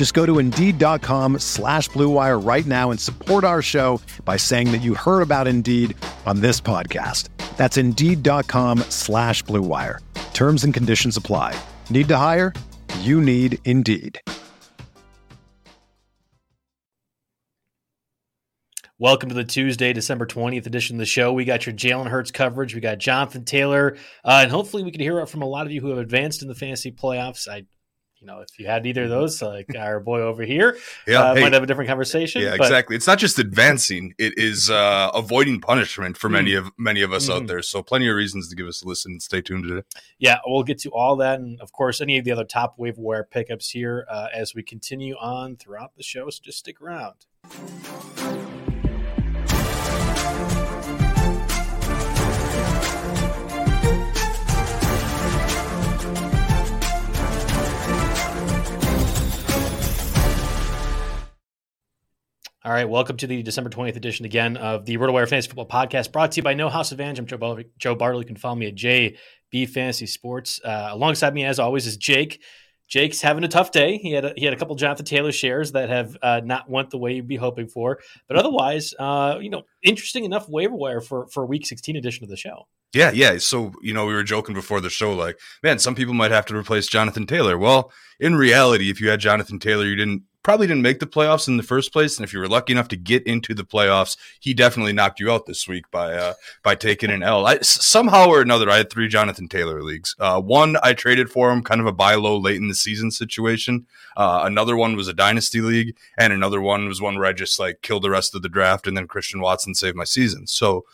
Just go to Indeed.com slash BlueWire right now and support our show by saying that you heard about Indeed on this podcast. That's Indeed.com slash BlueWire. Terms and conditions apply. Need to hire? You need Indeed. Welcome to the Tuesday, December 20th edition of the show. We got your Jalen Hurts coverage. We got Jonathan Taylor. Uh, and hopefully we can hear from a lot of you who have advanced in the fantasy playoffs. I you know, if you had either of those, like our boy over here, yeah, uh, hey, might have a different conversation. Yeah, but... exactly. It's not just advancing; it is uh, avoiding punishment for many mm. of many of us mm. out mm-hmm. there. So, plenty of reasons to give us a listen. and Stay tuned today. Yeah, we'll get to all that, and of course, any of the other top waiver wire pickups here uh, as we continue on throughout the show. So, just stick around. All right, welcome to the December 20th edition again of the RotoWire Fantasy Football Podcast, brought to you by No House Advantage. I'm Joe, Bar- Joe. You can follow me at JB Fantasy Sports. Uh, alongside me, as always, is Jake. Jake's having a tough day. He had a, he had a couple Jonathan Taylor shares that have uh, not went the way you'd be hoping for, but otherwise, uh, you know, interesting enough waiver wire for for Week 16 edition of the show. Yeah, yeah. So you know, we were joking before the show, like, man, some people might have to replace Jonathan Taylor. Well, in reality, if you had Jonathan Taylor, you didn't probably didn't make the playoffs in the first place. And if you were lucky enough to get into the playoffs, he definitely knocked you out this week by uh, by taking an L. I, somehow or another, I had three Jonathan Taylor leagues. Uh, one I traded for him, kind of a buy low late in the season situation. Uh, another one was a dynasty league, and another one was one where I just like killed the rest of the draft, and then Christian Watson saved my season. So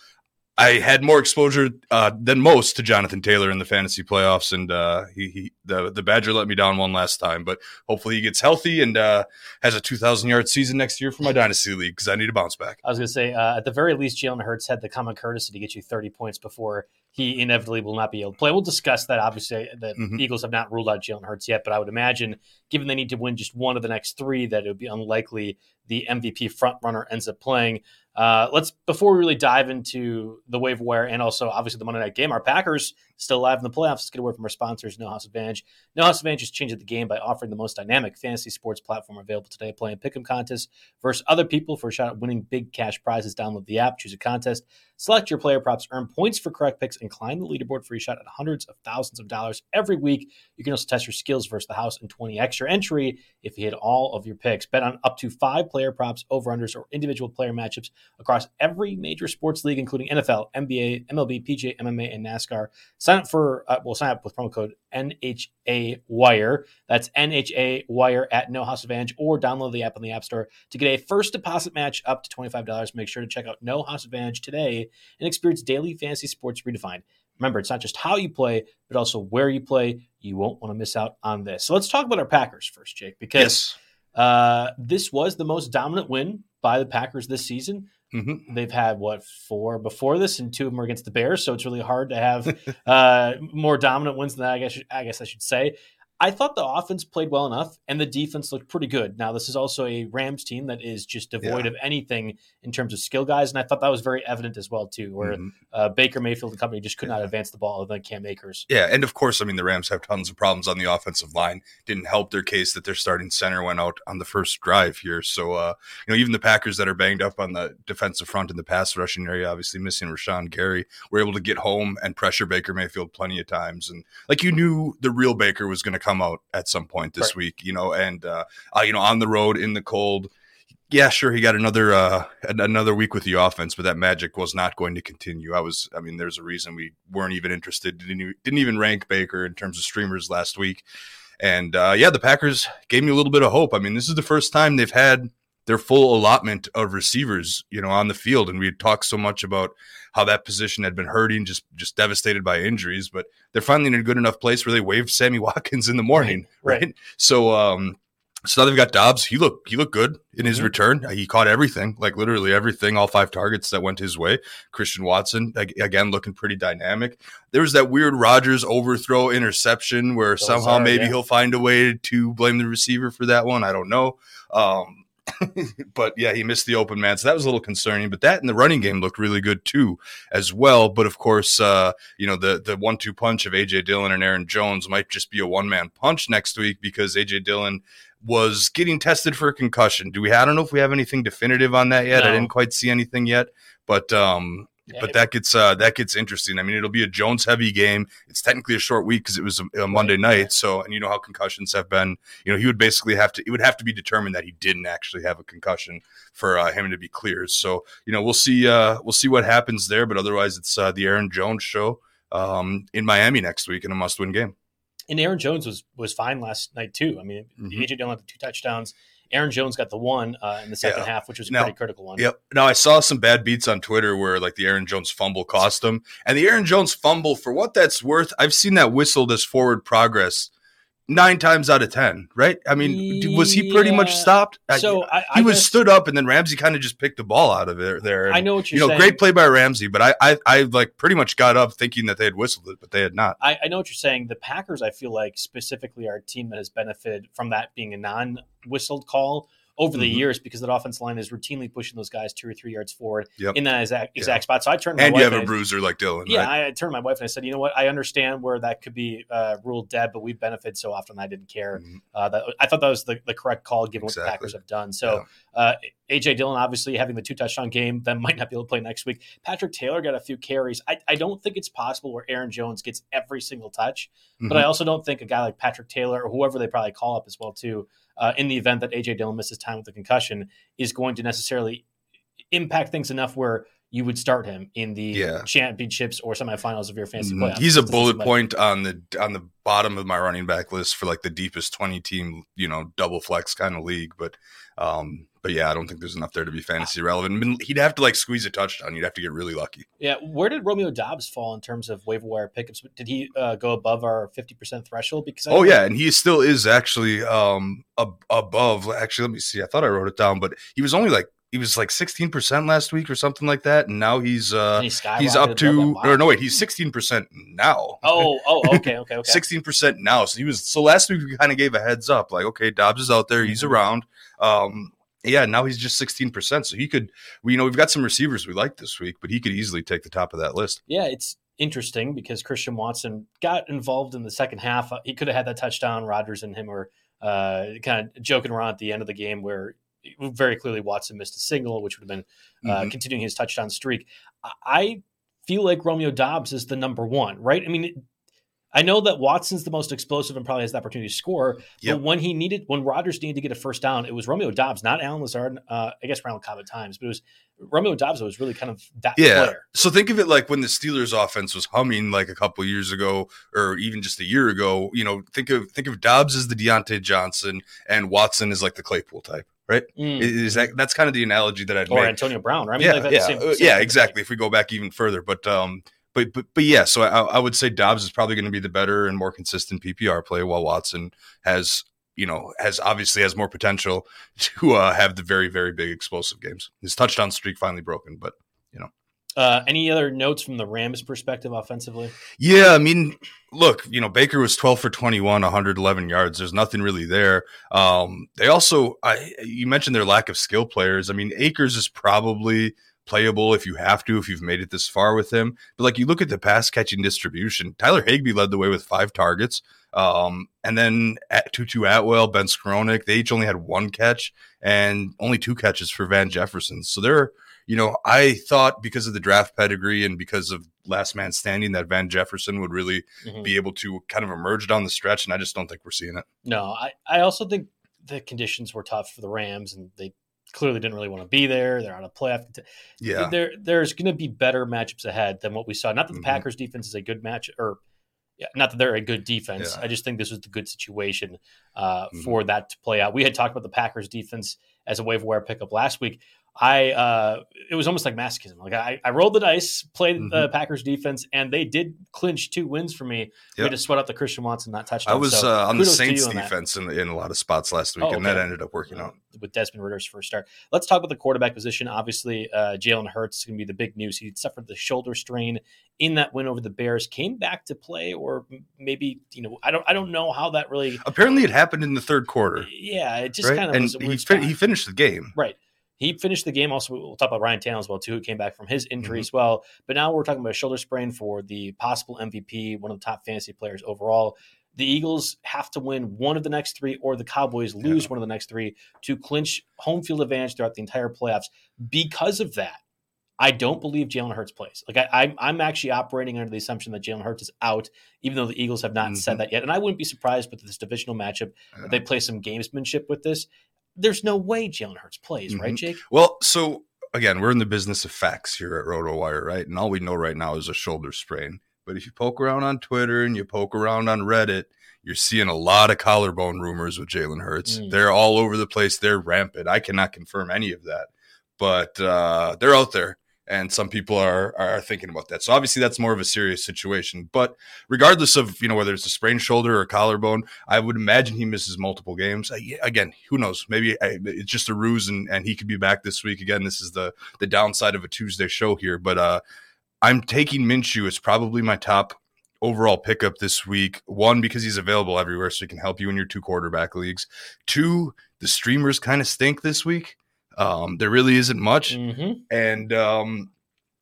I had more exposure uh, than most to Jonathan Taylor in the fantasy playoffs, and uh, he, he, the the Badger let me down one last time. But hopefully he gets healthy and uh, has a two thousand yard season next year for my dynasty league because I need to bounce back. I was going to say uh, at the very least, Jalen Hurts had the common courtesy to get you thirty points before he inevitably will not be able to play. We'll discuss that. Obviously, the mm-hmm. Eagles have not ruled out Jalen Hurts yet, but I would imagine, given they need to win just one of the next three, that it would be unlikely the MVP front runner ends up playing. Uh, let's before we really dive into the waiver wire and also obviously the Monday night game. Our Packers still alive in the playoffs. Let's get a word from our sponsors, No House Advantage. No House Advantage is changing the game by offering the most dynamic fantasy sports platform available today. Playing pick'em contests versus other people for a shot at winning big cash prizes. Download the app, choose a contest, select your player props, earn points for correct picks, and climb the leaderboard for a shot at hundreds of thousands of dollars every week. You can also test your skills versus the house and 20 extra entry if you hit all of your picks. Bet on up to five player props, over unders, or individual player matchups across every major sports league, including NFL, NBA, MLB, PGA, MMA, and NASCAR. Sign up for uh, we'll sign up with promo code NHA Wire. That's NHA Wire at No House Advantage, or download the app on the App Store to get a first deposit match up to twenty five dollars. Make sure to check out No House Advantage today and experience daily fantasy sports redefined. Remember, it's not just how you play, but also where you play. You won't want to miss out on this. So let's talk about our Packers first, Jake, because yes. uh, this was the most dominant win by the Packers this season. Mm-hmm. They've had what four before this, and two of them are against the Bears. So it's really hard to have uh, more dominant wins than that. I guess I guess I should say. I thought the offense played well enough and the defense looked pretty good. Now, this is also a Rams team that is just devoid yeah. of anything in terms of skill guys. And I thought that was very evident as well, too, where mm-hmm. uh, Baker Mayfield and company just could not advance the ball other than Cam Akers. Yeah. And of course, I mean, the Rams have tons of problems on the offensive line. Didn't help their case that their starting center went out on the first drive here. So, uh, you know, even the Packers that are banged up on the defensive front in the pass rushing area, obviously missing Rashan Gary, were able to get home and pressure Baker Mayfield plenty of times. And like you knew the real Baker was going to come out at some point this right. week, you know, and uh, uh, you know, on the road in the cold, yeah, sure, he got another uh, another week with the offense, but that magic was not going to continue. I was, I mean, there's a reason we weren't even interested. Didn't, didn't even rank Baker in terms of streamers last week. And uh, yeah, the Packers gave me a little bit of hope. I mean, this is the first time they've had their full allotment of receivers, you know, on the field. And we had talked so much about how that position had been hurting, just just devastated by injuries. But they're finally in a good enough place where they waived Sammy Watkins in the morning, right? right? So um, so now they've got Doubs. He looked he looked good in his mm-hmm. return. He caught everything, like literally everything, all five targets that went his way. Christian Watson again looking pretty dynamic. There was that weird Rodgers overthrow interception where Those somehow are, maybe yeah. he'll find a way to blame the receiver for that one. I don't know. Um, but yeah, he missed the open man, so that was a little concerning. But that and the running game looked really good too, as well. But of course, uh, you know the the one two punch of AJ Dillon and Aaron Jones might just be a one man punch next week because AJ Dillon was getting tested for a concussion. Do we? I don't know if we have anything definitive on that yet. No. I didn't quite see anything yet, but um, yeah, but that gets uh, that gets interesting. I mean, it'll be a Jones heavy game. It's technically a short week because it was a, a Monday right, night. Yeah. So, and you know how concussions have been. You know, he would basically have to. It would have to be determined that he didn't actually have a concussion for uh, him to be cleared. So, you know, we'll see. Uh, we'll see what happens there. But otherwise, it's uh, the Aaron Jones show um, in Miami next week in a must win game and Aaron Jones was was fine last night too. I mean, mm-hmm. AJ Dillon had the two touchdowns. Aaron Jones got the one uh, in the second yeah. half, which was a now, pretty critical one. Yep. Now I saw some bad beats on Twitter where like the Aaron Jones fumble cost him, and the Aaron Jones fumble, for what that's worth, I've seen that whistled as forward progress nine times out of ten, right? I mean, was he pretty yeah. much stopped? Uh, so I, I, he was guess, stood up, and then Ramsey kind of just picked the ball out of there. There, and, I know what you're you know, saying. great play by Ramsey, but I, I, I like pretty much got up thinking that they had whistled it, but they had not. I, I know what you're saying. The Packers, I feel like specifically, are a team that has benefited from that being a non-whistled call over the mm-hmm. years because that offense line is routinely pushing those guys two or three yards forward yep. in that exact, exact yeah. spot. So I turned and you have a bruiser like Dillon. Yeah, right? I turned my wife and I said, you know what? I understand where that could be uh, ruled dead, but we benefit so often. I didn't care. Mm-hmm. Uh, that I thought that was the, the correct call given exactly. what the Packers have done. So yeah. uh, AJ Dillon obviously having the two touchdown game that might not be able to play next week. Patrick Taylor got a few carries. I, I don't think it's possible where Aaron Jones gets every single touch, mm-hmm. but I also don't think a guy like Patrick Taylor or whoever they probably call up as well too uh, in the event that AJ Dillon misses time with the concussion is going to necessarily impact things enough where you would start him in the yeah. championships or semifinals of your fantasy mm-hmm. playoffs. He's a bullet point on the on the bottom of my running back list for like the deepest twenty team, you know, double flex kind of league. But um, but yeah, I don't think there's enough there to be fantasy relevant. He'd have to like squeeze a touchdown. You'd have to get really lucky. Yeah, where did Romeo Doubs fall in terms of waiver wire pickups? Did he uh, go above our fifty percent threshold? Because I oh yeah, and he still is actually um ab- above. Actually, let me see. I thought I wrote it down, but he was only like he was like 16% last week or something like that and now he's uh he's, he's up to wow. or no wait he's 16% now oh oh okay okay okay 16% now so he was so last week we kind of gave a heads up like okay Doubs is out there he's mm-hmm. around um yeah, now he's just 16%. So he could, we, you know, we've got some receivers we like this week, but he could easily take the top of that list. Yeah, it's interesting because Christian Watson got involved in the second half. He could have had that touchdown. Rodgers and him were uh, kind of joking around at the end of the game where very clearly Watson missed a single, which would have been uh, mm-hmm. continuing his touchdown streak. I feel like Romeo Doubs is the number one, right? I mean, I know that Watson's the most explosive and probably has the opportunity to score. Yep. But when he needed, when Rodgers needed to get a first down, it was Romeo Doubs, not Allen Lazard. Uh, I guess Randall Cobb at times, but it was Romeo Doubs was really kind of that yeah. player. So think of it like when the Steelers offense was humming like a couple years ago, or even just a year ago. You know, think of think of Doubs as the Diontae Johnson, and Watson is like the Claypool type right? Mm. Is that that's kind of the analogy that I'd or make. Antonio Brown, right? I mean, yeah, yeah, same, uh, same yeah, exactly. If we go back even further, but um, but but but yeah, so I, I would say Doubs is probably going to be the better and more consistent PPR play, while Watson has you know has obviously has more potential to uh, have the very very big explosive games. His touchdown streak finally broken, but. Uh, any other notes from the Rams' perspective offensively? Yeah, I mean, look, you know, Baker was 12 for 21, 111 yards. There's nothing really there. Um, they also, I, you mentioned their lack of skill players. I mean, Akers is probably playable if you have to, if you've made it this far with him. But like you look at the pass catching distribution, Tyler Higbee led the way with five targets. Um, and then at Tutu Atwell, Ben Skowronek, they each only had one catch and only two catches for Van Jefferson. So they're, you know, I thought because of the draft pedigree and because of last man standing that Van Jefferson would really mm-hmm. be able to kind of emerge down the stretch. And I just don't think we're seeing it. No, I, I also think the conditions were tough for the Rams and they clearly didn't really want to be there. They're on a playoff. Yeah, there there's going to be better matchups ahead than what we saw. Not that the mm-hmm. Packers defense is a good match, or yeah, not that they're a good defense. Yeah. I just think this was the good situation uh, mm-hmm. for that to play out. We had talked about the Packers defense as a waiver wire pickup last week. I uh, it was almost like masochism. Like I, I rolled the dice, played mm-hmm. the Packers defense, and they did clinch two wins for me. Yep. We had to sweat out the Christian Watson not touchdown. I was so, uh, on the Saints defense in, in, a lot of spots last week, oh, okay. and that ended up working out with Desmond Ridder's first start. Let's talk about the quarterback position. Obviously, uh, Jalen Hurts is going to be the big news. He suffered the shoulder strain in that win over the Bears, came back to play, or maybe you know I don't I don't know how that really. Apparently, it happened in the third quarter. Yeah, it just right? kind of and he, fin- he finished the game right. He finished the game. Also, we'll talk about Ryan Tannehill as well too, who came back from his injury mm-hmm. as well. But now we're talking about a shoulder sprain for the possible MVP, one of the top fantasy players overall. The Eagles have to win one of the next three, or the Cowboys lose yeah. one of the next three to clinch home field advantage throughout the entire playoffs. Because of that, I don't believe Jalen Hurts plays. Like I, I'm actually operating under the assumption that Jalen Hurts is out, even though the Eagles have not mm-hmm. said that yet. And I wouldn't be surprised with this divisional matchup yeah. that they play some gamesmanship with this there's no way Jalen Hurts plays, mm-hmm. right, Jake? Well, so again, we're in the business of facts here at RotoWire, right? And all we know right now is a shoulder sprain. But if you poke around on Twitter and you poke around on Reddit, you're seeing a lot of collarbone rumors with Jalen Hurts. Mm. They're all over the place. They're rampant. I cannot confirm any of that, but uh, they're out there and some people are are thinking about that. So obviously that's more of a serious situation. But regardless of you know whether it's a sprained shoulder or collarbone, I would imagine he misses multiple games. Again, who knows? Maybe it's just a ruse, and, and he could be back this week. Again, this is the the downside of a Tuesday show here. But uh, I'm taking Minshew It's probably my top overall pickup this week. One because he's available everywhere, so he can help you in your two quarterback leagues. Two, the streamers kind of stink this week. Um, there really isn't much. Mm-hmm. And um,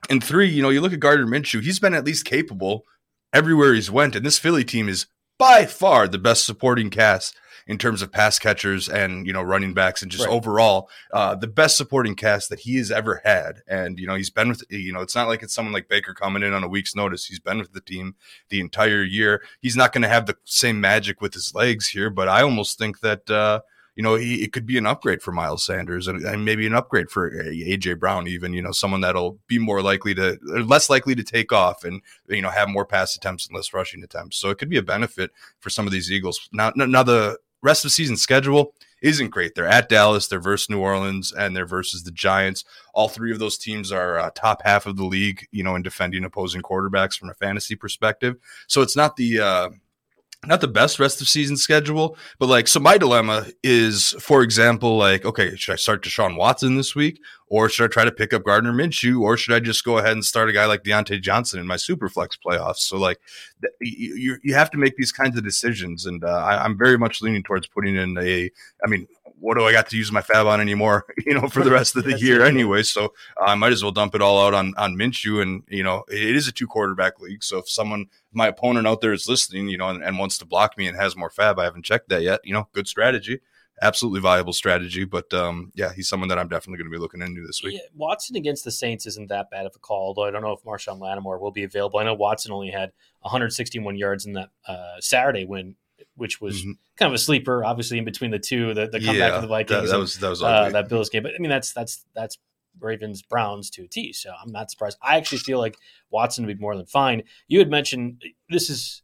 and three, you know, you look at Gardner Minshew, he's been at least capable everywhere he's went, and this Philly team is by far the best supporting cast in terms of pass catchers and you know running backs and just right. overall uh, the best supporting cast that he has ever had. And you know he's been with you know it's not like it's someone like Baker coming in on a week's notice. He's been with the team the entire year. He's not going to have the same magic with his legs here, but I almost think that. Uh, you know, he, it could be an upgrade for Miles Sanders and, and, maybe an upgrade for AJ Brown, even, you know, someone that'll be more likely to, less likely to take off and, you know, have more pass attempts and less rushing attempts. So it could be a benefit for some of these Eagles. Now, now the rest of the season schedule isn't great. They're at Dallas, they're versus New Orleans, and they're versus the Giants. All three of those teams are uh, top half of the league, you know, in defending opposing quarterbacks from a fantasy perspective. So it's not the, uh, not the best rest of season schedule, but like, so my dilemma is, for example, like, okay, should I start Deshaun Watson this week, or should I try to pick up Gardner Minshew, or should I just go ahead and start a guy like Diontae Johnson in my super flex playoffs? So like, you you have to make these kinds of decisions, and uh, I, I'm very much leaning towards putting in a, I mean, what do I got to use my fab on anymore? You know, for the rest of the year anyway. So uh, I might as well dump it all out on on Minshew, and you know, it is a two quarterback league. So if someone, my opponent out there is listening, you know, and, and wants to block me and has more fab, I haven't checked that yet. You know, good strategy absolutely viable strategy. But um, yeah, he's someone that I'm definitely going to be looking into this week. Yeah, Watson against the Saints isn't that bad of a call, although I don't know if Marshon Lattimore will be available. I know Watson only had 161 yards in that uh, Saturday win which was mm-hmm. kind of a sleeper, obviously in between the two, the, the comeback yeah, of the Vikings, that, that was that was uh, that Bills game. But I mean, that's that's that's Ravens Browns to a T. So I'm not surprised. I actually feel like Watson would be more than fine. You had mentioned this is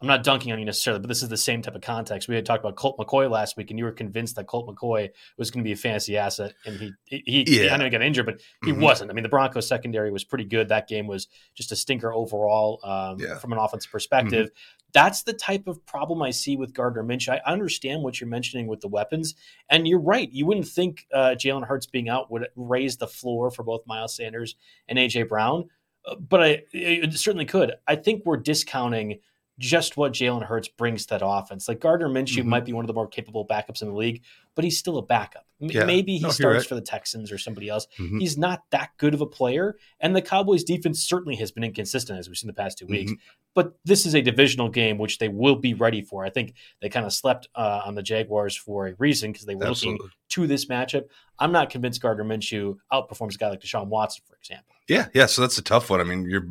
I'm not dunking on you necessarily, but this is the same type of context. We had talked about Colt McCoy last week, and you were convinced that Colt McCoy was going to be a fantasy asset, and he he, yeah. I know he got injured, but he mm-hmm. wasn't. I mean, the Broncos secondary was pretty good. That game was just a stinker overall um, yeah. from an offensive perspective. Mm-hmm. That's the type of problem I see with Gardner Minshew. I understand what you're mentioning with the weapons, and you're right. You wouldn't think uh, Jalen Hurts being out would raise the floor for both Miles Sanders and AJ Brown, uh, but I, it certainly could. I think we're discounting – just what Jalen Hurts brings to that offense. Like Gardner Minshew mm-hmm. might be one of the more capable backups in the league, but he's still a backup. Yeah. Maybe he no, starts right. for the Texans or somebody else. Mm-hmm. He's not that good of a player. And the Cowboys defense certainly has been inconsistent as we've seen the past 2 mm-hmm. weeks. But this is a divisional game, which they will be ready for. I think they kind of slept uh, on the Jaguars for a reason because they were Absolutely. looking to this matchup. I'm not convinced Gardner Minshew outperforms a guy like Deshaun Watson, for example. Yeah, yeah. So that's a tough one. I mean, you're.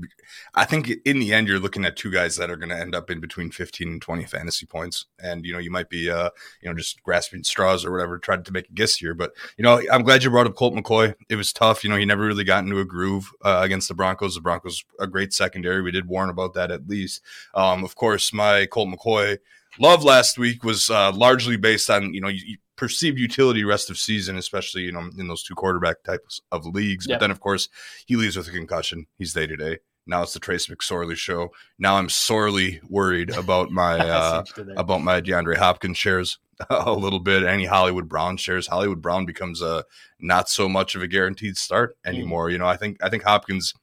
I think in the end, you're looking at two guys that are going to end up in between 15 and 20 fantasy points, and you know, you might be, uh, you know, just grasping straws or whatever, tried to make a guess here. But you know, I'm glad you brought up Colt McCoy. It was tough. You know, he never really got into a groove uh, against the Broncos. The Broncos a great secondary. We did warn about that at least. Um, of course, my Colt McCoy love last week was uh, largely based on you know you, perceived utility rest of season, especially you know in those two quarterback types of leagues. Yep. But then of course he leaves with a concussion. He's day to day. Now it's the Trace McSorley show. Now I'm sorely worried about my uh, about my DeAndre Hopkins shares a little bit. Any Hollywood Brown shares. Hollywood Brown becomes a not so much of a guaranteed start mm. anymore. Mm. You know, I think I think Hopkins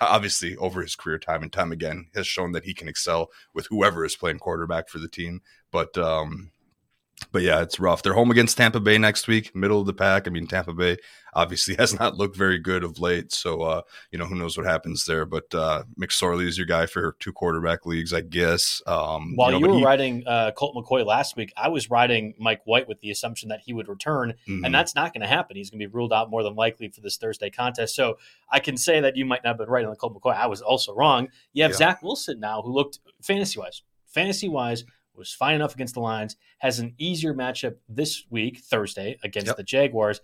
obviously over his career time and time again has shown that he can excel with whoever is playing quarterback for the team. But um, but yeah, it's rough. They're home against Tampa Bay next week, middle of the pack. I mean, Tampa Bay obviously has not looked very good of late, so uh, you know who knows what happens there. But uh, McSorley is your guy for two quarterback leagues, I guess. Um, While you, know, you were he, riding uh, Colt McCoy last week, I was riding Mike White with the assumption that he would return, mm-hmm. and that's not going to happen. He's going to be ruled out more than likely for this Thursday contest. So I can say that you might not have been right on the Colt McCoy. I was also wrong. You have yeah. Zach Wilson now, who looked fantasy wise, fantasy wise was fine enough against the Lions, has an easier matchup this week, Thursday, against yep. the Jaguars.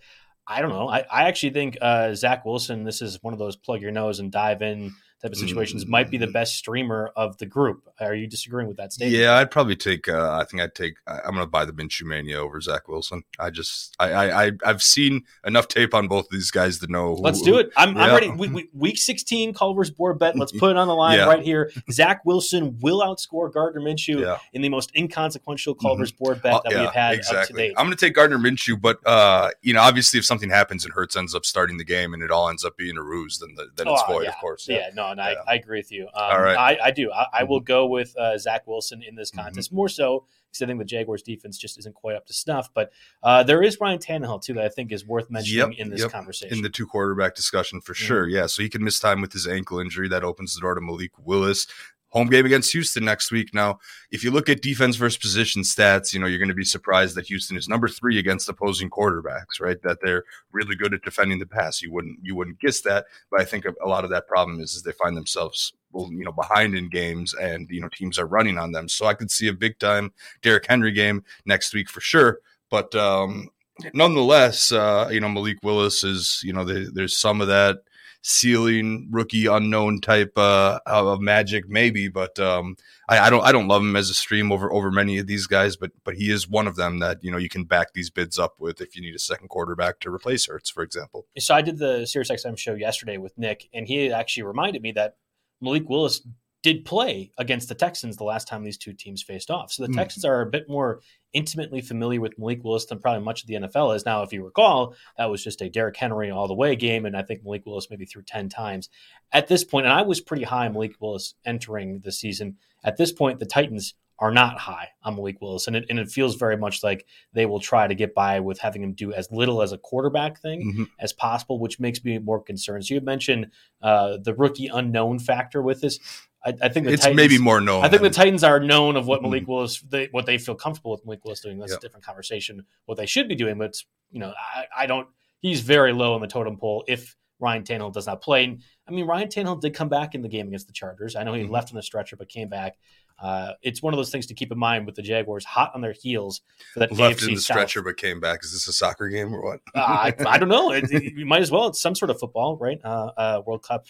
I don't know. I, I actually think uh, Zach Wilson, this is one of those plug your nose and dive in type of situations mm-hmm. might be the mm. best streamer of the group. Are you disagreeing with that statement? Yeah, I'd probably take. Uh, I think I'd take. I'm going to buy the Minshew mania over Zach Wilson. I just, I, I, I, have seen enough tape on both of these guys to know. Who, Let's do it. I'm, yeah. I'm ready. We, we, week 16, Culver's board bet. Let's put it on the line yeah. right here. Zach Wilson will outscore Gardner Minshew yeah. in the most inconsequential Culver's mm-hmm. board bet uh, that we've had exactly. I'm going to take Gardner Minshew, but uh, you know, obviously, if something happens and Hurts ends up starting the game and it all ends up being a ruse, then the, then it's oh, void, of course. Yeah, no, and I, I agree with you. Um, All right. I, I do. I, I, will mm-hmm. go with uh, Zach Wilson in this mm-hmm. contest mm-hmm. more so because I think the Jaguars defense just isn't quite up to snuff. But uh, there is Ryan Tannehill too that I think is worth mentioning yep, in this yep. conversation in the two quarterback discussion for mm-hmm. sure. Yeah, so he can miss time with his ankle injury that opens the door to Malik Willis home game against Houston next week. Now, if you look at defense versus position stats, you know, you're going to be surprised that Houston is number three against opposing quarterbacks, right? That they're really good at defending the pass. You wouldn't, you wouldn't guess that, but I think a lot of that problem is, is they find themselves, well, you know, behind in games and, you know, teams are running on them. So I could see a big time Derrick Henry game next week for sure. But, um, nonetheless, uh, you know, Malik Willis is, you know, there's some of that ceiling rookie unknown type uh, of magic, maybe. But um, I, I, don't I don't love him as a stream over over many of these guys, but but he is one of them that you know you can back these bids up with if you need a second quarterback to replace Hurts, for example. So I did the SiriusXM show yesterday with Nick, and he actually reminded me that Malik Willis did play against the Texans the last time these two teams faced off. So the mm. Texans are a bit more intimately familiar with Malik Willis than probably much of the NFL is. Now, if you recall, that was just a Derrick Henry all the way game, and I think Malik Willis maybe threw 10 times. At this point, and I was pretty high on Malik Willis entering the season. At this point, the Titans are not high on Malik Willis, and it, and it feels very much like they will try to get by with having him do as little as a quarterback thing mm-hmm. as possible, which makes me more concerned. So you mentioned uh, the rookie unknown factor with this. I, I think it's Titans, maybe more known. I think the Titans are known of what Malik mm-hmm. Willis, they, what they feel comfortable with Malik Willis doing. That's yep. a different conversation. What they should be doing, but you know, I, I, don't. He's very low on the totem pole if Ryan Tannehill does not play. And, I mean, Ryan Tannehill did come back in the game against the Chargers. I know he mm-hmm. left on the stretcher, but came back. Uh, it's one of those things to keep in mind with the Jaguars, hot on their heels for that left AFC in the South. stretcher, but came back. Is this a soccer game or what? uh, I, I, don't know. It, it, you might as well. It's some sort of football, right? Uh, uh World Cup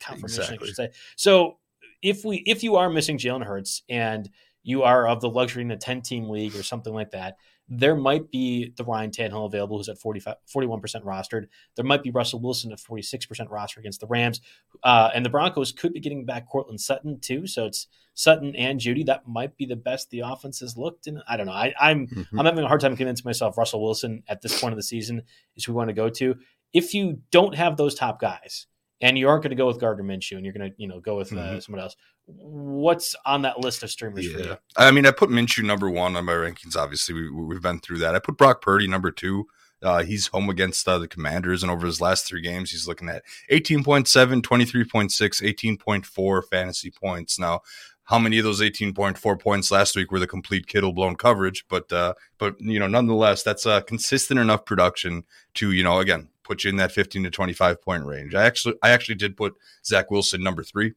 confirmation, exactly. I should say. So if we if you are missing Jalen Hurts and you are of the luxury in a 10 team league or something like that, there might be the Ryan Tannehill available who's at 45, 41% rostered. There might be Russell Wilson at 46% roster against the Rams. Uh, and the Broncos could be getting back Courtland Sutton too. So it's Sutton and Jeudy. That might be the best the offense has looked. And I don't know. I, am I'm, mm-hmm. I'm having a hard time convincing myself Russell Wilson at this point of the season is who we want to go to. If you don't have those top guys, and you aren't going to go with Gardner Minshew, and you're going to you know go with uh, mm-hmm. someone else. What's on that list of streamers yeah. for you? I mean, I put Minshew number one on my rankings. Obviously, we, we've been through that. I put Brock Purdy number two. Uh, he's home against uh, the Commanders, and over his last three games, he's looking at 18.7, 23.6, 18.4 fantasy points. Now, how many of those 18.4 points last week were the complete Kittle blown coverage? But, uh, but you know, nonetheless, that's a consistent enough production to, you know, again, put you in that 15 to 25 point range. I actually I actually did put Zach Wilson number three.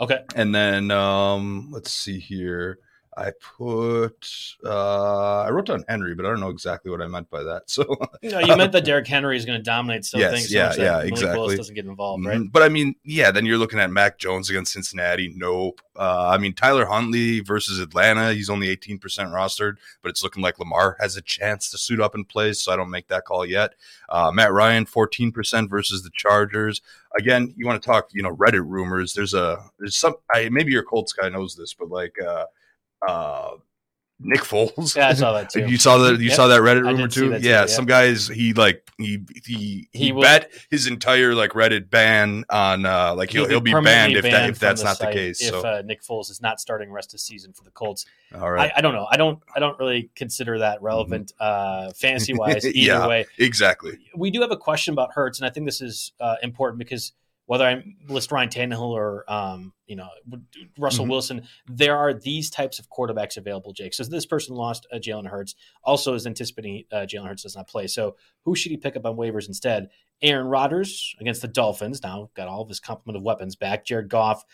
Okay. And then um let's see here. I put uh I wrote down Henry, but I don't know exactly what I meant by that. So no, you meant that Derrick Henry is going to dominate some Yes, things. So yeah, yeah, Malik exactly. Willis doesn't get involved, right? Mhm. But I mean, yeah, then you're looking at Mac Jones against Cincinnati. Nope. Uh, I mean, Tyler Huntley versus Atlanta. He's only 18% rostered, but it's looking like Lamar has a chance to suit up and play, so I don't make that call yet. Uh, Matt Ryan, 14% versus the Chargers. Again, you want to talk, you know, Reddit rumors. There's a, there's some, I, maybe your Colts guy knows this, but like, uh, uh, Nick Foles. Yeah, I saw that too. You saw that. You Yep. saw that Reddit rumor too. that too, yeah, yeah. some guys he like he he he, He will- bet his entire like Reddit ban on uh like he'll he'll be permanently banned if that if that's not the case. If So uh, Nick Foles is not starting rest of season for the Colts, all right, I, I don't know. I don't. I don't really consider that relevant uh, fantasy wise. Either Yeah. way, exactly. we do have a question about Hurts, and I think this is uh, important because whether I list Ryan Tannehill or um, you know Russell Mhm. Wilson, there are these types of quarterbacks available. Jake, so this person lost uh, Jalen Hurts, also is anticipating uh, Jalen Hurts does not play. So who should he pick up on waivers instead? Aaron Rodgers against the Dolphins. Now got all of his complement of weapons back. Jared Goff.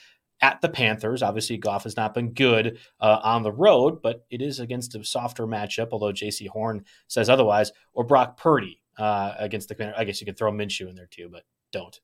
At the Panthers, obviously Goff has not been good uh, on the road, but it is against a softer matchup. Although Jaycee Horn says otherwise, or Brock Purdy uh, against the. Commander- I guess you could throw Minshew in there too, but don't.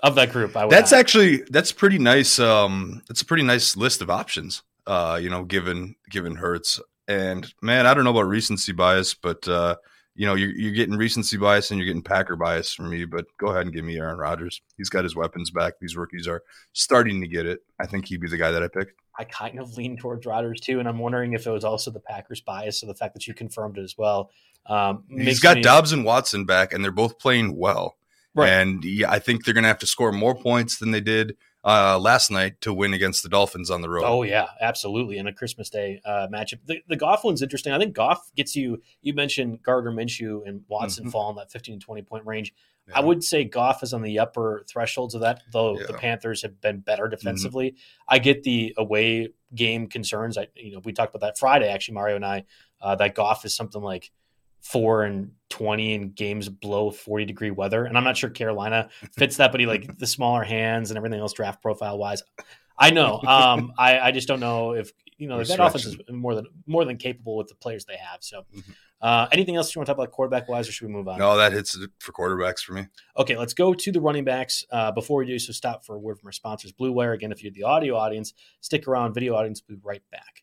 Of that group, I would. That's not. actually that's pretty nice. Um, that's a pretty nice list of options. Uh, you know, given given Hurts and man, I don't know about recency bias, but uh, you know, you're you're getting recency bias and you're getting Packer bias from me. But go ahead and give me Aaron Rodgers. He's got his weapons back. These rookies are starting to get it. I think he'd be the guy that I pick. I kind of lean towards Rodgers too, and I'm wondering if it was also the Packers bias, so the fact that you confirmed it as well. Um, He's makes got me- Doubs and Watson back, and they're both playing well. Right. And yeah, I think they're going to have to score more points than they did uh, last night to win against the Dolphins on the road. Oh yeah, absolutely. In a Christmas Day uh, matchup, the, the Goff one's interesting. I think Goff gets you. You mentioned Gardner Minshew and Watson Mhm. fall in that 15 to 20 point range. Yeah. I would say Goff is on the upper thresholds of that, though the Yeah. Mm-hmm. Panthers have been better defensively. I get the away game concerns. I you know we talked about that Friday actually, Mario and I. Uh, that Goff is something like four and twenty in games below forty degree weather, and I'm not sure Carolina fits that, but he like the smaller hands and everything else draft profile wise. I know. Um, I I just don't know if you know that offense is more than more than capable with the players they have. So. Mhm. Uh, anything else you want to talk about quarterback wise, or should we move on? No, that hits for quarterbacks for me. Okay, let's go to the running backs. Uh, before we do so, stop for a word from our sponsors, Blue Wire. Again, if you're the audio audience, stick around. Video audience, we'll be right back.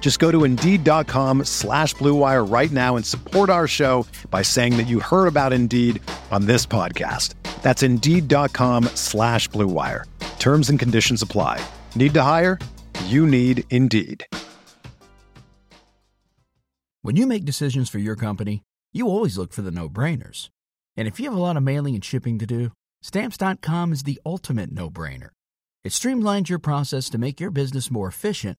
Just go to Indeed.com slash Blue Wire right now and support our show by saying that you heard about Indeed on this podcast. That's Indeed.com slash Blue Wire. Terms and conditions apply. Need to hire? You need Indeed. When you make decisions for your company, you always look for the no brainers. And if you have a lot of mailing and shipping to do, Stamps.com is the ultimate no brainer. It streamlines your process to make your business more efficient,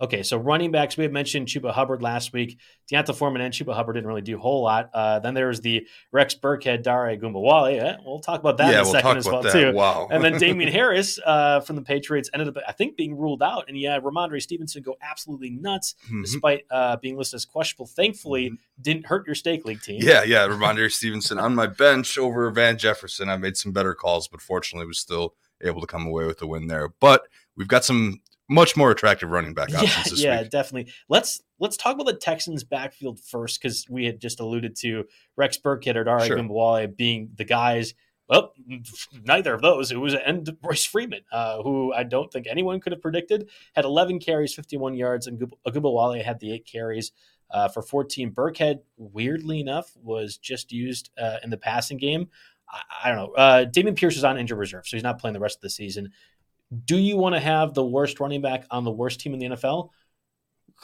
Okay, so running backs, we had mentioned Chuba Hubbard last week. D'Onta Foreman and Chuba Hubbard didn't really do a whole lot. Uh, then there was the Rex Burkhead, Dare Ogunbowale. Eh, we'll talk about that yeah, in a we'll second as well, that. too. Wow. And then Damien Harris uh, from the Patriots ended up, I think, being ruled out. And yeah, Rhamondre Stevenson go absolutely nuts Mhm. despite uh, being listed as questionable. Thankfully, didn't hurt your stake league team. Yeah, yeah. Rhamondre Stevenson on my bench over Van Jefferson. I made some better calls, but fortunately was still able to come away with the win there. But we've got some much more attractive running back options yeah, yeah, week. definitely. Let's let's talk about the Texans' backfield first because we had just alluded to Rex Burkhead or Dare Sure. Being the guys. Well, neither of those. It was and Royce Freeman, uh, who I don't think anyone could have predicted, had 11 carries, 51 yards, and Gub- Ogunbowale had the eight carries uh, for 14. Burkhead, weirdly enough, was just used uh, in the passing game. I, I don't know. Uh, Dameon Pierce is on injured reserve, so he's not playing the rest of the season. Do you want to have the worst running back on the worst team in the NFL?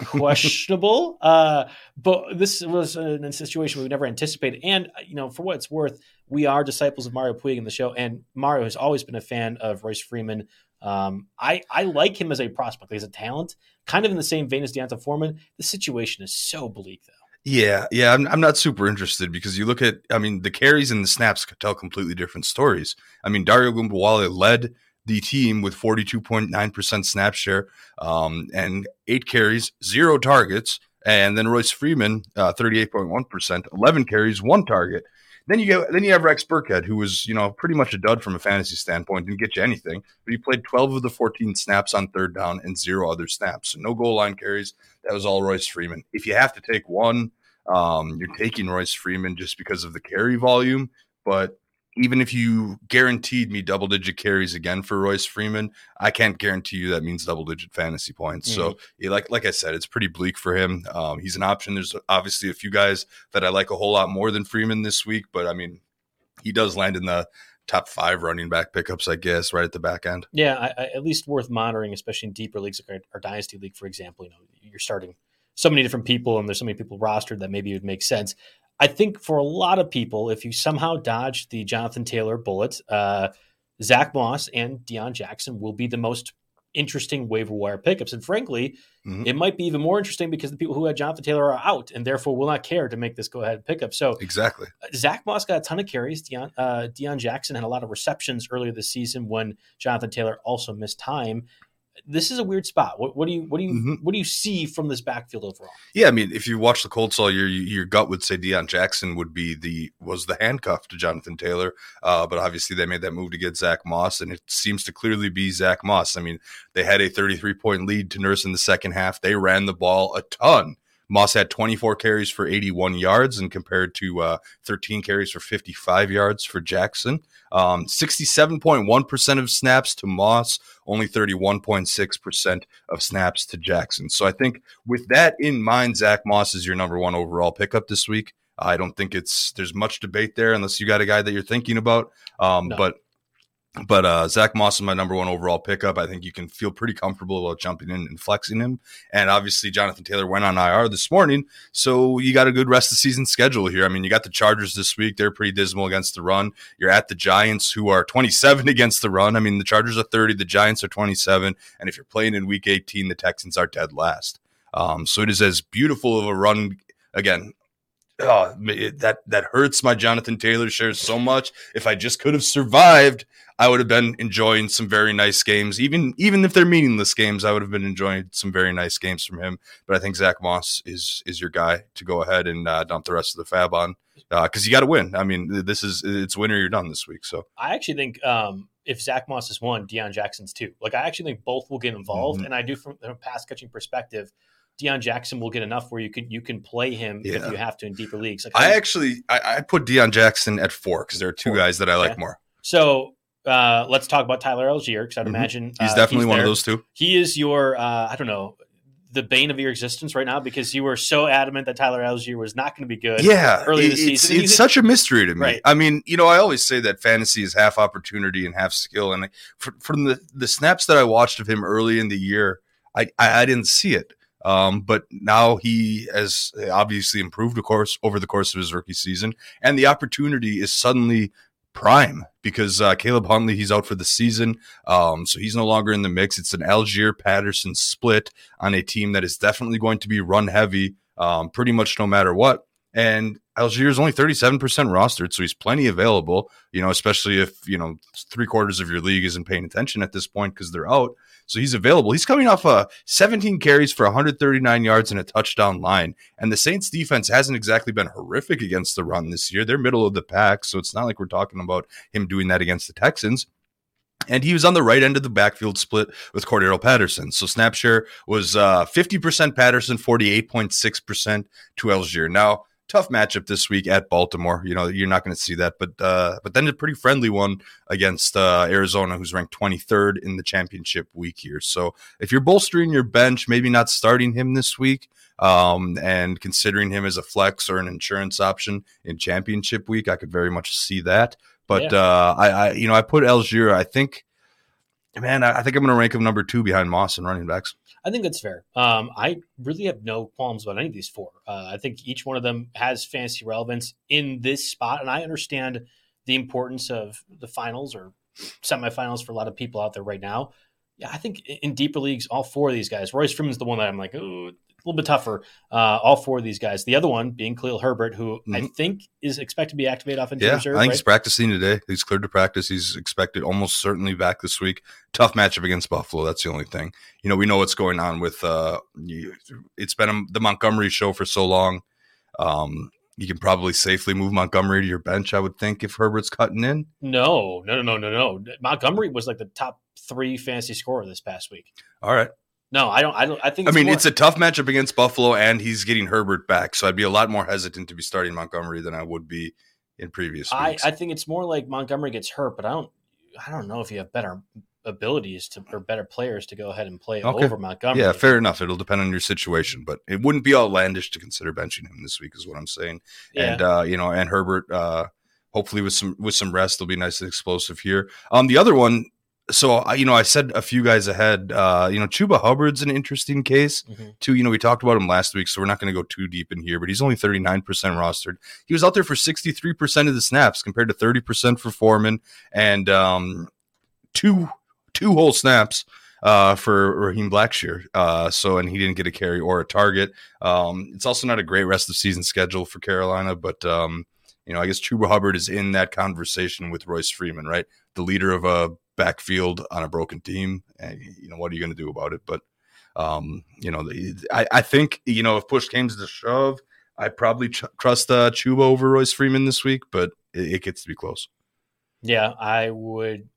questionable. uh, but this was a, a situation we never anticipated. And uh, you know, for what it's worth, we are disciples of Mario Puig in the show, and Mario has always been a fan of Royce Freeman. Um, I I like him as a prospect, as a talent, kind of in the same vein as D'Onta Foreman. The situation is so bleak, though. Yeah, yeah, I'm, I'm not super interested because you look at, I mean, the carries and the snaps could tell completely different stories. I mean, Dare Ogunbowale led the team with 42.9% snap share um, and eight carries, zero targets. And then Royce Freeman, uh, 38.1%, 11 carries, one target. Then you get, then you have Rex Burkhead, who was you know pretty much a dud from a fantasy standpoint, didn't get you anything, but he played 12 of the 14 snaps on third down and zero other snaps, so no goal line carries. That was all Royce Freeman. If you have to take one, um, you're taking Royce Freeman just because of the carry volume. But even if you guaranteed me double digit carries again for Royce Freeman, I can't guarantee you that means double digit fantasy points. So, yeah, like like I said, it's pretty bleak for him. Um, he's an option. There's obviously a few guys that I like a whole lot more than Freeman this week, but I mean, he does land in the top five running back pickups, I guess, right at the back end. Yeah, I, I, at least worth monitoring, especially in deeper leagues like our, our dynasty league, for example. You know, you're starting so many different people, and there's so many people rostered that maybe it would make sense. I think for a lot of people, if you somehow dodge the Jonathan Taylor bullet, uh, Zach Moss and Deon Jackson will be the most interesting waiver wire pickups. And frankly, Mhm. it might be even more interesting because the people who had Jonathan Taylor are out and therefore will not care to make this go ahead pickup. So Exactly. Zach Moss got a ton of carries. Deon, uh, Deon Jackson had a lot of receptions earlier this season when Jonathan Taylor also missed time. This is a weird spot. What, what do you what do you Mhm. what do you see from this backfield overall? Yeah, I mean, if you watch the Colts all year, you, your gut would say Deon Jackson would be the was the handcuff to Jonathan Taylor, uh, but obviously they made that move to get Zach Moss, and it seems to clearly be Zach Moss. I mean, they had a 33 point lead to nurse in the second half. They ran the ball a ton. Moss had 24 carries for 81 yards, and compared to uh, 13 carries for 55 yards for Jackson. Um, 67.1% of snaps to Moss, only 31.6% of snaps to Jackson. So I think with that in mind, Zach Moss is your number one overall pickup this week. I don't think it's there's much debate there unless you got a guy that you're thinking about. Um, No. But but uh, Zach Moss is my number one overall pickup. I think you can feel pretty comfortable about jumping in and flexing him. And obviously, Jonathan Taylor went on IR this morning, so you got a good rest of the season schedule here. I mean, you got the Chargers this week; they're pretty dismal against the run. You're at the Giants, who are 27 against the run. I mean, the Chargers are 30, the Giants are 27, and if you're playing in Week 18, the Texans are dead last. Um, so it is as beautiful of a run again. It- that that hurts my Jonathan Taylor shares so much. If I just could have survived, I would have been enjoying some very nice games. Even even if they're meaningless games, I would have been enjoying some very nice games from him. But I think Zach Moss is is your guy to go ahead and uh, dump the rest of the fab on because you got to win. I mean, this is it's win or you're done this week. So I actually think um, if Zach Moss is one, Deon Jackson's two. Like I actually think both will get involved, Mhm. and I do from a pass catching perspective. Deon Jackson will get enough where you can you can play him if you have to in deeper leagues. Like I actually I, I put Deon Jackson at four because there are two Four. guys that I like Okay. more. so uh, let's talk about Tyler Allgeier because I'd Mhm. imagine He's uh, definitely one of those two. He is your uh, I don't know the bane of your existence right now because you were so adamant that Tyler Allgeier was not going to be good. Yeah, early this it- it's, season. it's He's- such a mystery to me. Right. I mean, you know, I always say that fantasy is half opportunity and half skill, and fr- from the the snaps that I watched of him early in the year, I I, I didn't see it. Um, but now he has obviously improved, of course, over the course of his rookie season, and the opportunity is suddenly prime because uh, Caleb Huntley he's out for the season, um, so he's no longer in the mix. It's an Allgeier Patterson split on a team that is definitely going to be run heavy, um, pretty much no matter what. And Allgeier is only 37% rostered, so he's plenty available, you know, especially if, you know, three quarters of your league isn't paying attention at this point because they're out. So he's available. He's coming off a uh, 17 carries for 139 yards and a touchdown line. And the Saints defense hasn't exactly been horrific against the run this year. They're middle of the pack. So it's not like we're talking about him doing that against the Texans. And he was on the right end of the backfield split with Cordarrelle Patterson. So snap share was uh, 50% Patterson, 48.6% to Allgeier. Now, tough matchup this week at Baltimore. You know, you're not going to see that, but uh, but then a pretty friendly one against uh, Arizona, who's ranked 23rd in the championship week here. So if you're bolstering your bench, maybe not starting him this week, um, and considering him as a flex or an insurance option in championship week, I could very much see that. But yeah. uh, I, I, you know, I put Allgeier. I think, man, I, I think I'm going to rank him number two behind Moss and running backs. I think that's fair. Um, I really have no qualms about any of these four. Uh, I think each one of them has fantasy relevance in this spot, and I understand the importance of the finals or semifinals for a lot of people out there right now. Yeah, I think in deeper leagues, all four of these guys. Royce Freeman's the one that I'm like, oh, little bit tougher. Uh, all four of these guys. The other one being Khalil Herbert, who mm-hmm. I think is expected to be activated off injury yeah, reserve. I think right? he's practicing today. He's cleared to practice. He's expected almost certainly back this week. Tough matchup against Buffalo. That's the only thing. You know, we know what's going on with. Uh, it's been a, the Montgomery show for so long. Um, you can probably safely move Montgomery to your bench, I would think, if Herbert's cutting in. No, no, no, no, no, no. Montgomery was like the top three fantasy scorer this past week. All right. No, I don't. I don't. I think. I mean, more, it's a tough matchup against Buffalo, and he's getting Herbert back, so I'd be a lot more hesitant to be starting Montgomery than I would be in previous I, I think it's more like Montgomery gets hurt, but I don't. I don't know if you have better abilities to or better players to go ahead and play okay. over Montgomery. Yeah, fair enough. It'll depend on your situation, but it wouldn't be outlandish to consider benching him this week, is what I'm saying. Yeah. And uh, you know, and Herbert, uh, hopefully with some with some rest, they'll be nice and explosive here. Um, the other one so you know, I said a few guys ahead. Uh, you know, Chuba Hubbard's an interesting case mm-hmm. too. You know, we talked about him last week, so we're not going to go too deep in here. But he's only thirty nine percent rostered. He was out there for sixty three percent of the snaps, compared to thirty percent for Foreman, and um, two two whole snaps uh, for Raheem Blackshear. Uh, so, and he didn't get a carry or a target. Um, it's also not a great rest of season schedule for Carolina, but um, you know, I guess Chuba Hubbard is in that conversation with Royce Freeman, right? The leader of a backfield on a broken team. And, you know, what are you going to do about it? But, um, you know, I, I think, you know, if push came to shove, I probably trust uh, Chuba over Royce Freeman this week, but it, it gets to be close. Yeah, I would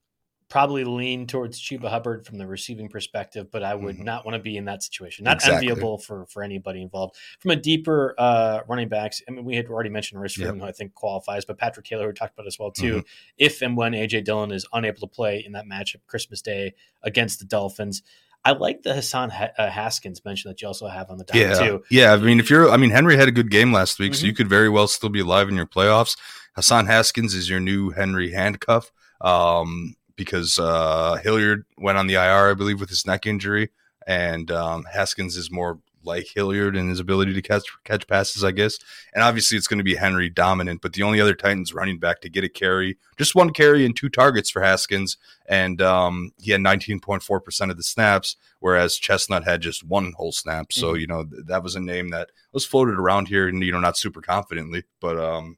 probably lean towards Chuba Hubbard from the receiving perspective, but I would mm-hmm. not want to be in that situation. Not exactly. enviable for for anybody involved. From a deeper uh, running backs, I mean, we had already mentioned Freeman, yep. who I think qualifies, but Patrick Taylor, we talked about as well too. Mm-hmm. If and when AJ Dillon is unable to play in that matchup Christmas Day against the Dolphins. I like the Hassan uh, Haskins mention that you also have on the down yeah. too. Yeah, I mean, if you're, I mean, Henry had a good game last week, mm-hmm. so you could very well still be alive in your playoffs. Hassan Haskins is your new Henry handcuff. Um, because uh, Hilliard went on the IR, I believe, with his neck injury, and um, Haskins is more like Hilliard in his ability to catch catch passes, I guess. And obviously, it's going to be Henry dominant. But the only other Titans running back to get a carry, just one carry and two targets for Haskins, and um, he had 19.4 percent of the snaps, whereas Chestnut had just one whole snap. So mm-hmm. you know that was a name that was floated around here, and you know not super confidently, but um,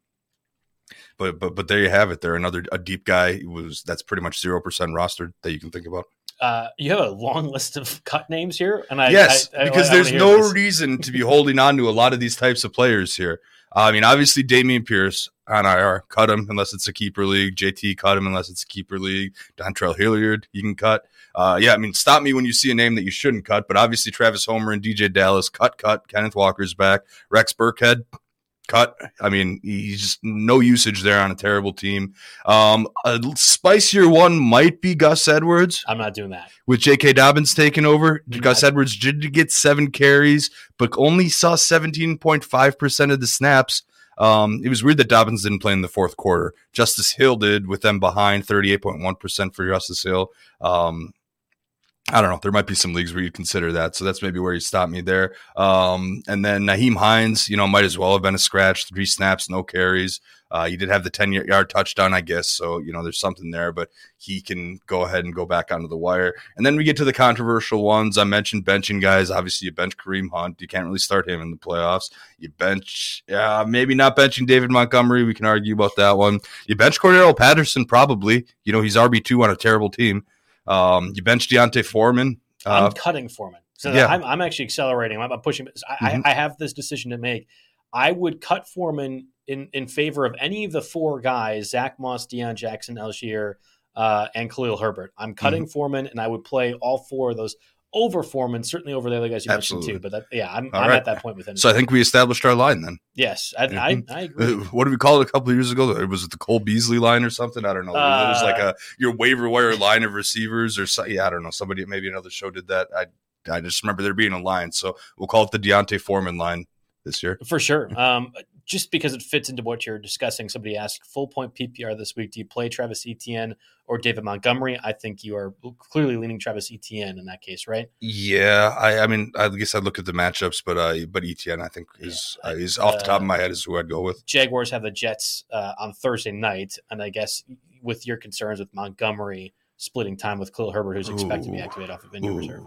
but but but there you have it. There another a deep guy was that's pretty much zero percent rostered that you can think about. Uh, you have a long list of cut names here, and I yes, I, I, because there's no this. reason to be holding on to a lot of these types of players here. Uh, I mean, obviously Dameon Pierce on IR, cut him unless it's a keeper league. JT cut him unless it's a keeper league. Dontrell Hilliard, you can cut. Uh, yeah, I mean, stop me when you see a name that you shouldn't cut. But obviously Travis Homer and DJ Dallas, cut, cut. Kenneth Walker's back. Rex Burkhead, cut. I mean, he's just no usage there on a terrible team. Um, a spicier one might be Gus Edwards. I'm not doing that. With J.K. Dobbins taking over, Gus Edwards did get seven carries, but only saw 17.5% of the snaps. Um, it was weird that Dobbins didn't play in the fourth quarter. Justice Hill did with them behind 38.1% for Justice Hill. Um, I don't know. There might be some leagues where you'd consider that. So that's maybe where you stop me there. Um, and then Nyheim Hines, you know, might as well have been a scratch. Three snaps, no carries. Uh, he did have the 10 yard touchdown, I guess. So, you know, there's something there, but he can go ahead and go back onto the wire. And then we get to the controversial ones. I mentioned benching guys. Obviously, you bench Kareem Hunt. You can't really start him in the playoffs. You bench, yeah, maybe not benching David Montgomery. We can argue about that one. You bench Cordarrelle Patterson, probably. You know, he's RB2 on a terrible team. Um, you bench D'Onta Foreman. Uh, I'm cutting Foreman. So yeah. I'm, I'm actually accelerating. I'm, I'm pushing. I, mm-hmm. I, I have this decision to make. I would cut Foreman in, in favor of any of the four guys Zach Moss, Deon Jackson, Allgeier, uh, and Khalil Herbert. I'm cutting mm-hmm. Foreman, and I would play all four of those over Foreman, certainly over the other guys you Absolutely. mentioned too. But that, yeah, I'm, I'm right. at that point with him. So I think we established our line then. Yes, I, mm-hmm. I, I agree. What did we call it a couple of years ago? It was the Cole Beasley line or something. I don't know. Uh, it was like a your waiver wire line of receivers or so, yeah, I don't know. Somebody maybe another show did that. I I just remember there being a line, so we'll call it the D'Onta Foreman line this year for sure. Um, just because it fits into what you're discussing. Somebody asked full point PPR this week. Do you play Travis Etienne or David Montgomery? I think you are clearly leaning Travis Etienne in that case, right? Yeah, I, I mean, I guess I look at the matchups, but uh, but Etienne, I think is yeah. uh, is off the top of my head is who I'd go with. Jaguars have the Jets uh, on Thursday night, and I guess with your concerns with Montgomery splitting time with Khalil Herbert, who's expected to be activated off of injured reserve.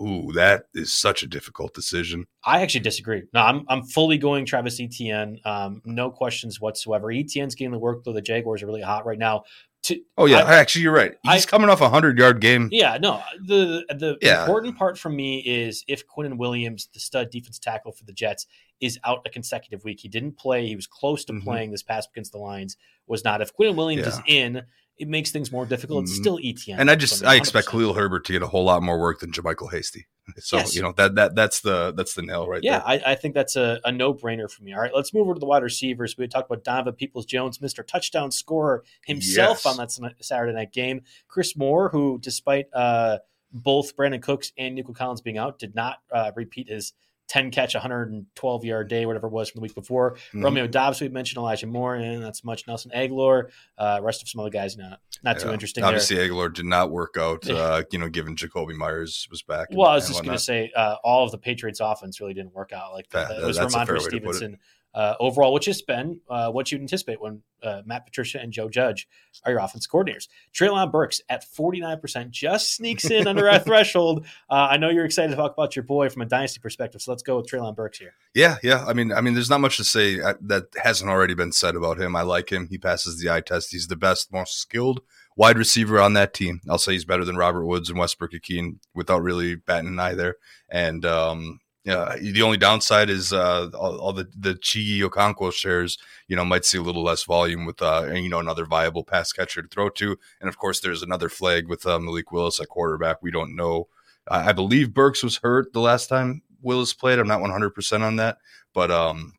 Ooh, that is such a difficult decision. I actually disagree. No, I'm I'm fully going Travis Etienne. Um, no questions whatsoever. Etienne's getting the work though. The Jaguars are really hot right now. To, oh yeah, I, actually you're right. He's I, coming off a hundred yard game. Yeah, no. The the yeah. important part for me is if Quinnen Williams, the stud defense tackle for the Jets, is out a consecutive week. He didn't play. He was close to mm-hmm. playing this past against the Lions. Was not. If Quinnen Williams yeah. is in, it makes things more difficult. It's mm-hmm. still Etienne. And I just I expect Khalil Herbert to get a whole lot more work than JaMycal Hasty. So yes. you know that that that's the that's the nail right yeah, there. I, I think that's a, a no brainer for me. All right, let's move over to the wide receivers. We talked about Donovan Peoples Jones, Mr. Touchdown scorer himself yes. on that Saturday night game. Chris Moore, who despite uh, both Brandin Cooks and Nico Collins being out, did not uh, repeat his 10 catch, 112 yard day, whatever it was from the week before. Mm-hmm. Romeo Doubs, we mentioned Elijah Moore, and that's much. Nelson Agholor, uh, rest of some other guys, not not yeah. too interesting. Obviously, there. Agholor did not work out, uh, you know, given Jakobi Meyers was back. Well, and, I was just going to say, uh, all of the Patriots' offense really didn't work out like that. that it was Rhamondre Stevenson uh, overall, which has been uh, what you'd anticipate when uh, Matt Patricia and Joe Judge are your offense coordinators. Treylon Burks at 49% just sneaks in under our threshold. Uh, I know you're excited to talk about your boy from a dynasty perspective, so let's go with Treylon Burks here. Yeah, yeah. I mean, I mean, there's not much to say uh, that hasn't already been said about him. I like him. He passes the eye test. He's the best, most skilled wide receiver on that team. I'll say he's better than Robert Woods and Westbrook-Ikhine without really batting an eye there. And um, yeah, the only downside is uh, all, all, the the Chigi Okonkwo shares, you know, might see a little less volume with uh, you know another viable pass catcher to throw to, and of course there's another flag with uh, Malik Willis at quarterback. We don't know. I, I believe Burks was hurt the last time Willis played. I'm not 100 percent on that, but um,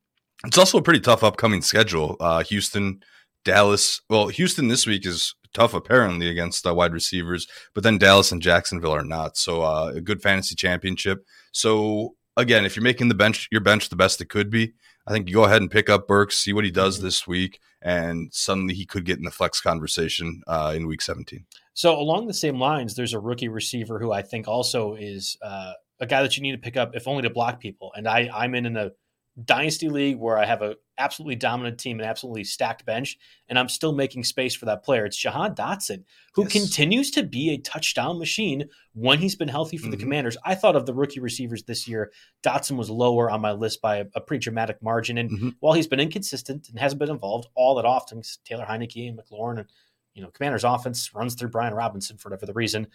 it's also a pretty tough upcoming schedule. Uh, Houston, Dallas. Well, Houston this week is tough apparently against uh, wide receivers, but then Dallas and Jacksonville are not. So uh, a good fantasy championship. So again, if you're making the bench your bench the best it could be, I think you go ahead and pick up Burks, see what he does mm-hmm. this week, and suddenly he could get in the flex conversation uh, in week 17. So along the same lines, there's a rookie receiver who I think also is uh, a guy that you need to pick up if only to block people. And I I'm in in a dynasty league where I have a absolutely dominant team and absolutely stacked bench, and I'm still making space for that player. It's Jahan Dotson, who yes. continues to be a touchdown machine when he's been healthy for mm-hmm. the Commanders. I thought of the rookie receivers this year, Dotson was lower on my list by a, a pretty dramatic margin. And mm-hmm. while he's been inconsistent and hasn't been involved all that often, Taylor Heinicke and McLaurin and you know, Commanders offense runs through Brian Robinson for whatever the reason.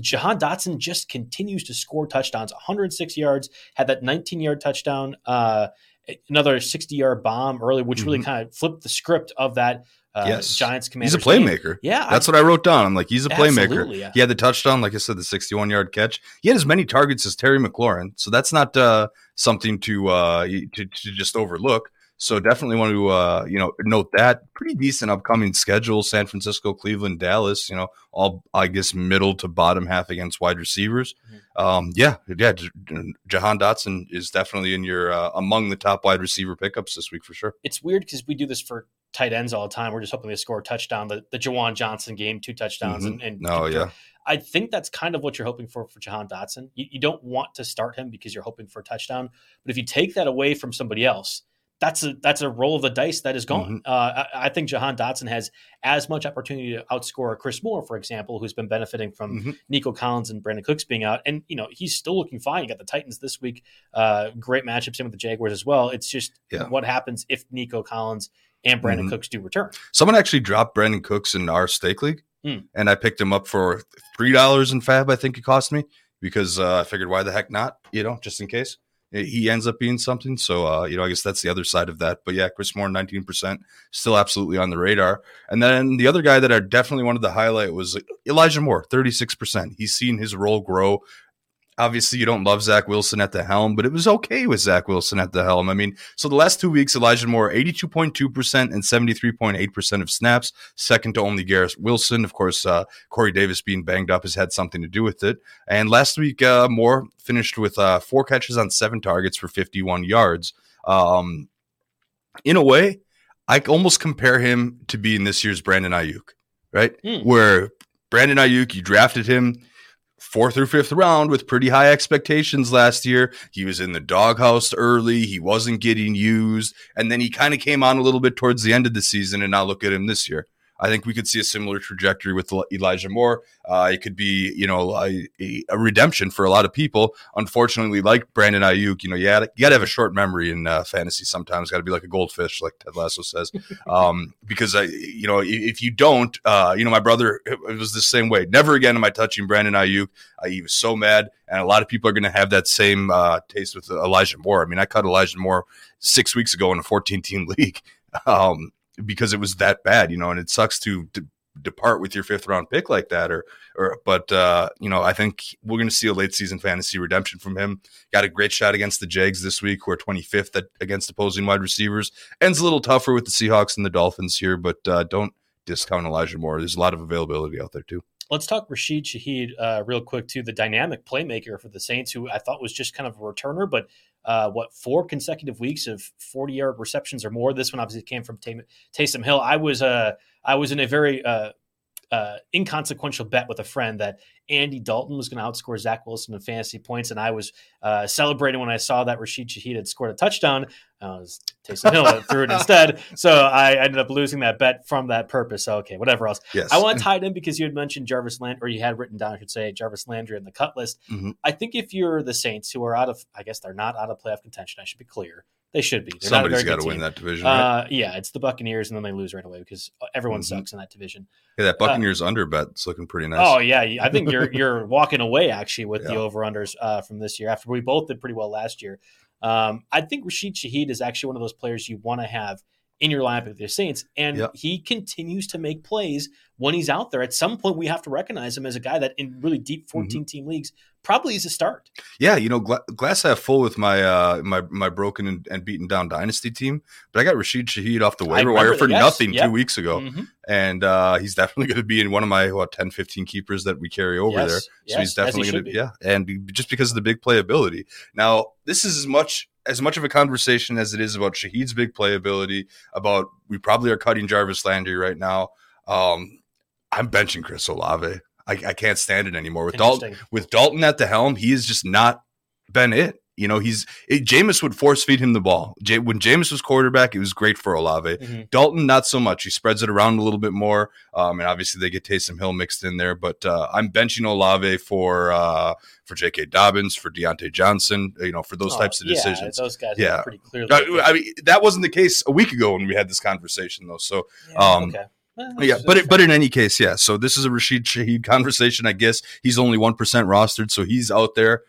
Jahan Dotson just continues to score touchdowns, 106 yards, had that 19 yard touchdown, uh, another 60 yard bomb early, which mm-hmm. really kind of flipped the script of that uh, yes. Giants Commanders. He's a playmaker. Game. Yeah, that's I, what I wrote down. I'm like, he's a playmaker. Yeah. He had the touchdown, like I said, the 61 yard catch. He had as many targets as Terry McLaurin, so that's not uh, something to, uh, to to just overlook. So definitely want to uh, you know note that pretty decent upcoming schedule: San Francisco, Cleveland, Dallas. You know, all I guess middle to bottom half against wide receivers. Mm-hmm. Um, yeah, yeah. Jahan Dotson is definitely in your uh, among the top wide receiver pickups this week for sure. It's weird because we do this for tight ends all the time. We're just hoping they score a touchdown. The the Juwan Johnson game, two touchdowns, mm-hmm. and, and oh yeah. I think that's kind of what you're hoping for for Jahan Dotson. You, you, don't want to start him because you're hoping for a touchdown, but if you take that away from somebody else, that's a that's a roll of the dice that is gone. Mm-hmm. Uh, I, I, think Jahan Dotson has as much opportunity to outscore Chris Moore, for example, who's been benefiting from mm-hmm. Nico Collins and Brandin Cooks being out, and you know he's still looking fine. You got the Titans this week, uh, great matchup, same with the Jaguars as well. It's just yeah. what happens if Nico Collins and Brandon mm-hmm. Cooks do return. Someone actually dropped Brandin Cooks in our stake league, mm. and I picked him up for three dollars in FAAB. I think it cost me because uh, I figured why the heck not, you know, just in case he ends up being something. So, uh, you know, I guess that's the other side of that. But yeah, Chris Moore, 19%, still absolutely on the radar. And then the other guy that I definitely wanted to highlight was Elijah Moore, 36%. He's seen his role grow obviously you don't love Zach Wilson at the helm, but it was okay with Zach Wilson at the helm. I mean, so the last two weeks, Elijah Moore, 82.2% and 73.8% of snaps, second to only Garrett Wilson. Of course, uh, Corey Davis being banged up has had something to do with it. And last week, uh, Moore finished with uh, four catches on seven targets for 51 yards. Um, in a way, I almost compare him to being this year's Brandon Aiyuk, right? Mm. Where Brandon Aiyuk, you drafted him fourth or fifth round with pretty high expectations last year. He was in the doghouse early. He wasn't getting used. And then he kind of came on a little bit towards the end of the season. And now look at him this year. I think we could see a similar trajectory with Elijah Moore. Uh, it could be, you know, a, a, redemption for a lot of people. Unfortunately, like Brandon Aiyuk, you know, you, got to have a short memory in uh, fantasy sometimes. Got to be like a goldfish, like Ted Lasso says. Um, because, I, you know, if you don't, uh, you know, my brother it was the same way. Never again am I touching Brandon Aiyuk. Uh, he was so mad. And a lot of people are going to have that same uh, taste with Elijah Moore. I mean, I cut Elijah Moore six weeks ago in a 14 team league. Um, because it was that bad, you know, and it sucks to, to depart with your fifth round pick like that or or but uh you know i think we're going to see a late season fantasy redemption from him. Got a great shot against the jags this week who are 25th at, against opposing wide receivers. Ends a little tougher with the seahawks and the dolphins here but uh don't discount elijah moore. There's a lot of availability out there too. Let's talk Rashid Shaheed uh, real quick too. The dynamic playmaker for the Saints, who I thought was just kind of a returner, but uh, what four consecutive weeks of 40 yard receptions or more. This one obviously came from Taysom Hill. I was uh, I was in a very uh, uh, inconsequential bet with a friend that Andy Dalton was going to outscore Zach Wilson in fantasy points, and I was uh, celebrating when I saw that Rashid Shaheed had scored a touchdown. Uh, was Taysom Hill threw it instead, so I ended up losing that bet from that purpose. So, okay, whatever else. Yes. I want to tie it in because you had mentioned Jarvis Land, or you had written down, I should say, Jarvis Landry in the cut list. Mm-hmm. I think if you're the Saints, who are out of, I guess they're not out of playoff contention. I should be clear. They should be. They're Somebody's got to win that division. Right? Uh, yeah, it's the Buccaneers, and then they lose right away because everyone mm-hmm. sucks in that division. Yeah, that uh, Buccaneers uh, under bet's looking pretty nice. Oh yeah, I think you're you're walking away actually with yeah. the over unders uh, from this year after we both did pretty well last year. Um, I think Rashid Shaheed is actually one of those players you want to have in your lineup with the Saints, and yep. he continues to make plays when he's out there. At some point, we have to recognize him as a guy that in really deep 14 mm-hmm. team leagues probably is a start. Yeah, you know, glass half full with my uh, my my broken and, and, beaten down dynasty team, but I got Rashid Shaheed off the waiver wire for yes. nothing yep. two weeks ago, mm-hmm. and uh, he's definitely going to be in one of my what 10, 15 keepers that we carry over yes. there. So yes, he's definitely going to, yeah, and just because of the big playability. Now, this is as much as much of a conversation as it is about Shaheed's big playability. About we probably are cutting Jarvis Landry right now. Um, I'm benching Chris Olave. I, I can't stand it anymore with Dalton. With Dalton at the helm, he has just not been it. You know, he's it, Jameis would force feed him the ball. J, when Jameis was quarterback, it was great for Olave. Mm-hmm. Dalton, not so much. He spreads it around a little bit more, um, and obviously they get Taysom Hill mixed in there. But uh, I'm benching Olave for uh, for J.K. Dobbins, for Diontae Johnson. You know, for those oh, types of yeah, decisions. Those guys, yeah, pretty clearly. I, I, mean, that wasn't the case a week ago when we had this conversation, though. So, yeah, um, okay. Well, yeah, but it, but in any case, yeah. So this is a Rashid Shaheed conversation. I guess he's only one percent rostered, so he's out there.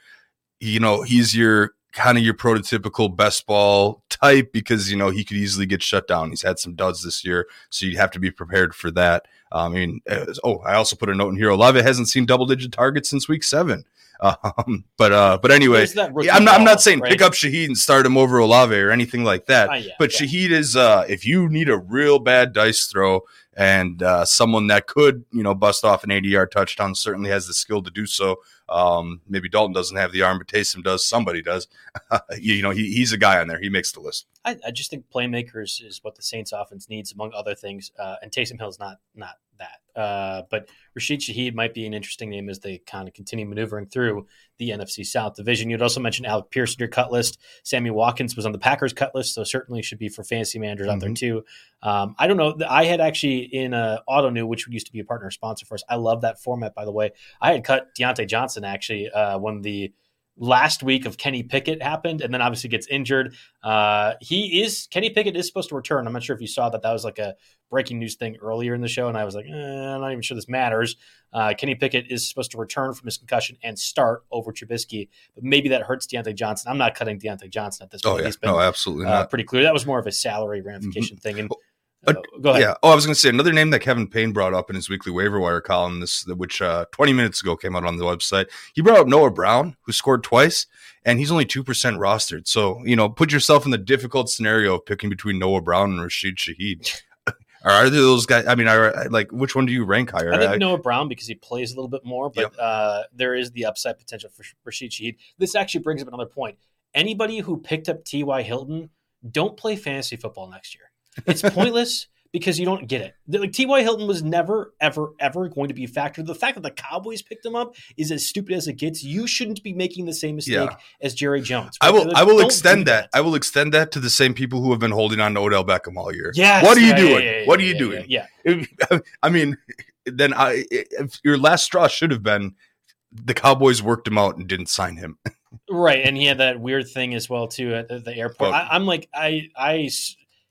You know, he's your kind of your prototypical best ball type because you know he could easily get shut down. He's had some duds this year, so you'd have to be prepared for that. Um, I mean, oh, I also put a note in here. Olave hasn't seen double digit targets since week seven. Um, but uh, but anyway, I'm not I'm not saying right? pick up Shaheed and start him over Olave or anything like that. Uh, yeah, but yeah. Shaheed is uh, if you need a real bad dice throw and uh, someone that could, you know, bust off an 80 yard touchdown certainly has the skill to do so. Um, maybe Dalton doesn't have the arm, but Taysom does. Somebody does. you know, he, he's a guy on there. He makes the list. I, I, just think playmakers is what the Saints offense needs, among other things. Uh, and Taysom Hill's not not that. Uh, but Rashid Shaheed might be an interesting name as they kind of continue maneuvering through the NFC South division. You'd also mentioned Alec Pierce in your cut list. Sammy Watkins was on the Packers cut list, so certainly should be for fantasy managers mm-hmm. out there mm-hmm. too. Um, I don't know. I had actually in uh, Auto New, which used to be a partner sponsor for us. I love that format, by the way. I had cut Diontae Johnson actually uh, when the last week of Kenny Pickett happened, and then obviously gets injured. Uh, he is Kenny Pickett is supposed to return. I'm not sure if you saw that. That was like a breaking news thing earlier in the show, and I was like, eh, I'm not even sure this matters. Uh, Kenny Pickett is supposed to return from his concussion and start over Trubisky, but maybe that hurts Diontae Johnson. I'm not cutting Diontae Johnson at this oh, point. Oh, yeah. He's been no, absolutely uh, pretty clear. That was more of a salary ramification mm-hmm. thing. And uh, go ahead. Yeah. Oh, I was going to say another name that Kevin Payne brought up in his weekly waiver wire column, this which uh, 20 minutes ago came out on the website. He brought up Noah Brown, who scored twice, and he's only two percent rostered. So you know, put yourself in the difficult scenario of picking between Noah Brown and Rashid Shaheed. Are either those guys? I mean, I like which one do you rank higher? I think I, Noah Brown because he plays a little bit more, but uh, there is the upside potential for Rashid Shaheed. This actually brings up another point. Anybody who picked up T.Y. Hilton, don't play fantasy football next year. It's pointless because you don't get it. Like T.Y. Hilton was never, ever, ever going to be a factor. The fact that the Cowboys picked him up is as stupid as it gets. You shouldn't be making the same mistake yeah. as Jerry Jones. Right? I will. Like, I will extend that. that. I will extend that to the same people who have been holding on to Odell Beckham all year. Yeah. What are you yeah, doing? Yeah, what are you doing? Yeah. I mean, then I, if your last straw should have been the Cowboys worked him out and didn't sign him. right, and he had that weird thing as well too at the airport. I, I'm like, I, I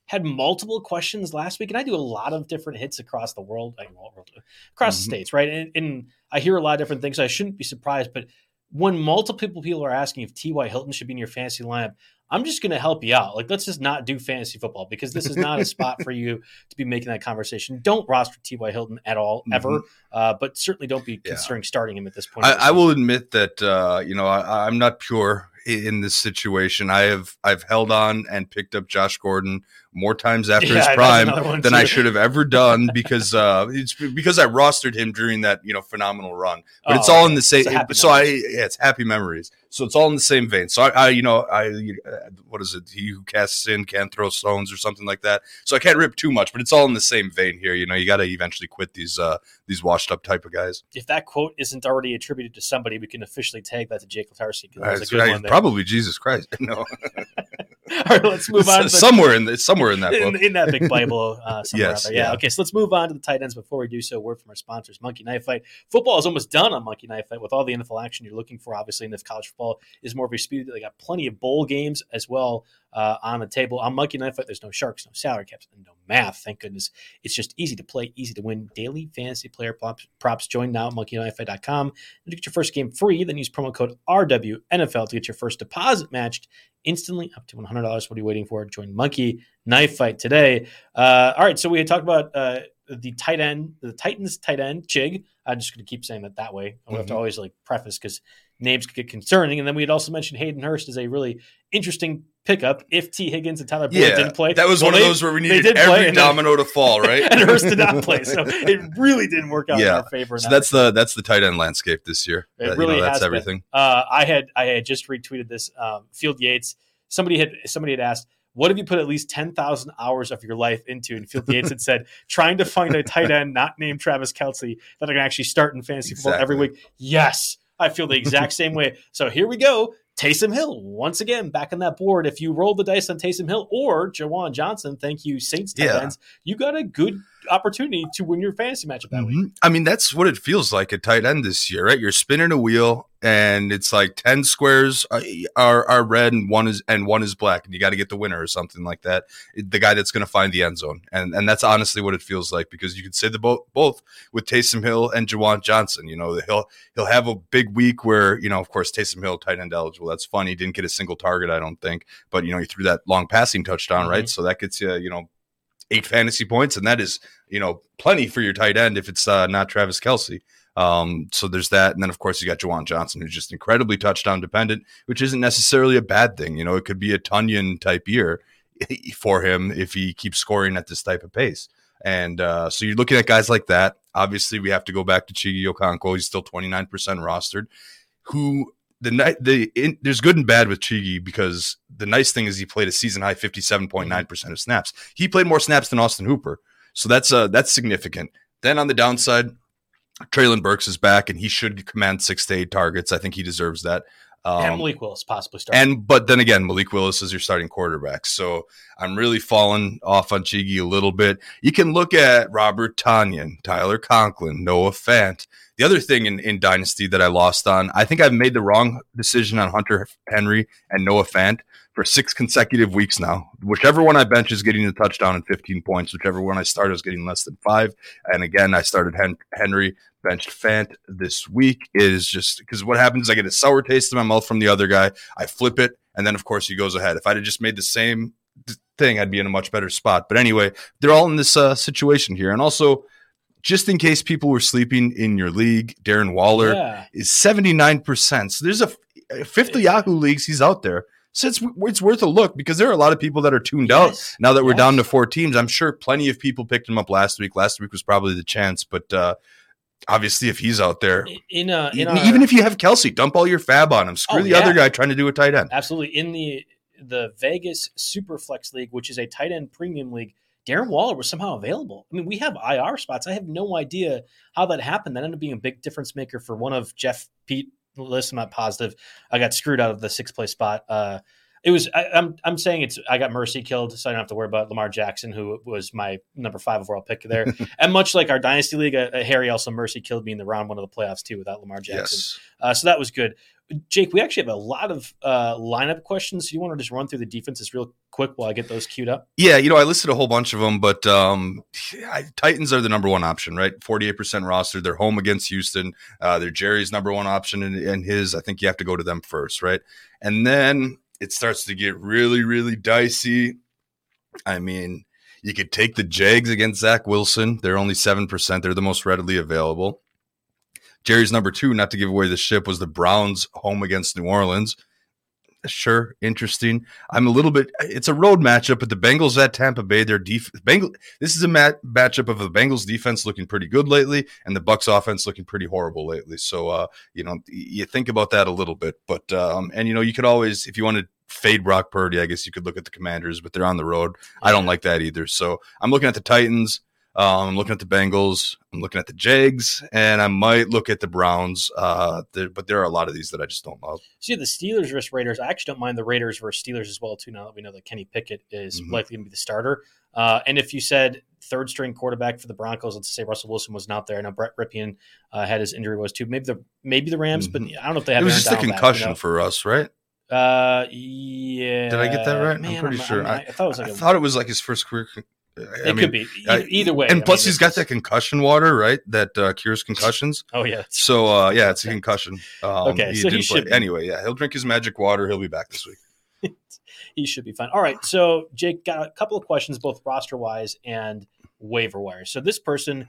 had multiple questions last week, and I do a lot of different hits across the world, across mm-hmm. the states, right? And, and, I hear a lot of different things. So I shouldn't be surprised, but when multiple people are asking if T.Y. Hilton should be in your fantasy lineup, I'm just going to help you out. Like, let's just not do fantasy football because this is not a spot for you to be making that conversation. Don't roster T.Y. Hilton at all, ever. Mm-hmm. Uh, but certainly don't be yeah. considering starting him at this point. I, I will admit that, uh, you know, I, I'm not pure in this situation. I have I've held on and picked up Josh Gordon more times after yeah, his prime than I should have ever done because uh, it's because I rostered him during that you know phenomenal run. But oh, it's all in the same. So I yeah, it's happy memories. So it's all in the same vein. So I, I you know I uh, what is it? He who casts sin can't throw stones or something like that. So I can't rip too much, but it's all in the same vein here. You know, you got to eventually quit these uh, these washed up type of guys. If that quote isn't already attributed to somebody, we can officially tag that to Jake Latarski. Right, probably Jesus Christ. No. All right, let's move on. somewhere in the, somewhere in that book. In, in that big Bible. Uh, yes. Yeah. yeah. Okay. So let's move on to the tight ends. Before we do so, word from our sponsors, Monkey Knife Fight. Football is almost done on Monkey Knife Fight with all the NFL action you're looking for. Obviously, in this college football is more of a speed. They got plenty of bowl games as well uh, on the table. On Monkey Knife Fight, there's no sharks, no salary caps, and no math. Thank goodness. It's just easy to play, easy to win. Daily fantasy player props. props. Join now at monkeyknifefight.com and to get your first game free. Then use promo code RWNFL to get your first deposit matched instantly up to $100. What are you waiting for? Join Monkey Knife Fight today. Uh, all right, so we had talked about uh, the tight end, the Titans tight end, Chig. I'm just going to keep saying that that way. I mm-hmm. have to mm-hmm. always like preface because names could get concerning. And then we had also mentioned Hayden Hurst as a really interesting pickup if Tee Higgins and Tyler Boyd yeah, didn't play. That was well, one they, of those where we needed every domino then, to fall, right? and Hurst did not play, so it really didn't work out yeah. in our favor. So that's the that's the tight end landscape this year. It that, really you know, that's everything. Uh, I had I had just retweeted this. Um, Field Yates. Somebody had somebody had asked. What have you put at least 10,000 hours of your life into? And Field Yates had said, trying to find a tight end not named Travis Kelce that I can actually start in fantasy exactly. football every week. Yes, I feel the exact same way. So here we go. Taysom Hill, once again, back on that board. If you roll the dice on Taysom Hill or Juwan Johnson, thank you, Saints tight yeah. ends, you got a good opportunity to win your fantasy matchup that mm-hmm. week. I mean, that's what it feels like at tight end this year, right? You're spinning a wheel and it's like 10 squares are, are red and one is and one is black and you got to get the winner or something like that the guy that's going to find the end zone and and that's honestly what it feels like because you could say the both both with Taysom Hill and Juwan Johnson you know he'll he'll have a big week where you know of course Taysom Hill tight end eligible that's funny didn't get a single target I don't think but you know he threw that long passing touchdown mm-hmm. right so that gets you you know eight fantasy points and that is you know plenty for your tight end if it's uh, not Travis Kelce. um, so there's that. And then, of course, you got Juwan Johnson, who's just incredibly touchdown dependent, which isn't necessarily a bad thing. You know, it could be a Tonyan type year for him if he keeps scoring at this type of pace. And uh, so you're looking at guys like that. Obviously, we have to go back to Chigi Okonkwo. He's still 29% rostered. Who the night the in, there's good and bad with Chigi because the nice thing is he played a season high 57.9 percent of snaps. He played more snaps than Austin Hooper, so that's uh that's significant. Then on the downside, Treylon Burks is back and he should command six to eight targets. I think he deserves that. Um, and Malik Willis possibly starting. And but then again, Malik Willis is your starting quarterback. So I'm really falling off on Chigi a little bit. You can look at Robert Tonyan, Tyler Conklin, Noah Fant. The other thing in, in Dynasty that I lost on, I think I've made the wrong decision on Hunter Henry and Noah Fant for six consecutive weeks now. Whichever one I bench is getting a touchdown and 15 points. Whichever one I start is getting less than five. And again, I started Hen- Henry, benched Fant this week. is just because what happens, is I get a sour taste in my mouth from the other guy. I flip it, and then of course he goes ahead. If I'd have just made the same thing, I'd be in a much better spot. But anyway, they're all in this uh, situation here, and also just in case people were sleeping in your league, Darren Waller yeah. is 79%. So there's a, a fifth of Yahoo leagues, he's out there. So it's, it's worth a look because there are a lot of people that are tuned yes. out now that we're yes. down to four teams. I'm sure plenty of people picked him up last week. Last week was probably the chance, but uh, obviously if he's out there, in, uh, in even, our, even if you have Kelce, dump all your FAAB on him. Screw oh, the yeah. other guy trying to do a tight end. Absolutely. In the the Vegas Superflex League, which is a tight end premium league, Darren Waller was somehow available. I mean, we have IR spots. I have no idea how that happened. That ended up being a big difference maker for one of Jeff Pete. Listen, I'm not positive. I got screwed out of the sixth place spot. Uh, it was I, am I'm, I'm saying it's I got Mercy killed, so I don't have to worry about Lamar Jackson, who was my number five overall pick there. and much like our dynasty league, uh, Harry also Mercy killed me in the round one of the playoffs too without Lamar Jackson. Yes. Uh, so that was good. Jake, we actually have a lot of uh, lineup questions. So you want to just run through the defenses real quick while I get those queued up? Yeah, you know, I listed a whole bunch of them, but um, I, Titans are the number one option, right? 48% roster. They're home against Houston. Uh, they're Jerry's number one option and, and his. I think you have to go to them first, right? And then it starts to get really, really dicey. I mean, you could take the Jags against Zach Wilson. They're only 7%. They're the most readily available. Jerry's number two, not to give away the ship, was the Browns home against New Orleans. Sure, interesting. I'm a little bit. It's a road matchup, but the Bengals at Tampa Bay, their def Bengal. This is a mat- matchup of the Bengals defense looking pretty good lately, and the Bucks offense looking pretty horrible lately. So, uh, you know, you think about that a little bit. But um, and you know, you could always, if you want to fade Brock Purdy, I guess you could look at the Commanders, but they're on the road. I don't like that either. So I'm looking at the Titans. Um, I'm looking at the Bengals. I'm looking at the Jags, and I might look at the Browns. Uh, but there are a lot of these that I just don't love. See the Steelers versus Raiders. I actually don't mind the Raiders versus Steelers as well too. Now that we know that Kenny Pickett is mm-hmm. likely going to be the starter, uh, and if you said third string quarterback for the Broncos, let's say Russell Wilson was not there. Now Brett Rypien uh, had his injury was too. Maybe the maybe the Rams, mm-hmm. but I don't know if they have. It was just a concussion back, you know? for us, right? Uh, yeah. Did I get that right? Man, I'm pretty I'm, sure. I, I, I, thought it was like I a, thought it was like his first career it mean, could be either, either way. And plus, mean, he's got that concussion water, right? That uh, cures concussions. oh yeah. So uh, yeah, it's a concussion. Um, okay, he so he should anyway. Yeah, he'll drink his magic water. He'll be back this week. he should be fine. All right. So Jake got a couple of questions, both roster wise and waiver wire. So this person,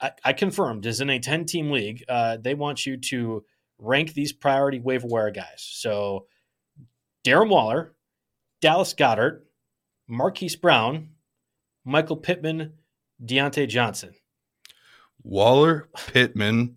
I, I confirmed, is in a ten team league. Uh, they want you to rank these priority waiver wire guys. So Darren Waller, Dallas Goedert, Marquise Brown. Michael Pittman, Diontae Johnson. Waller, Pittman,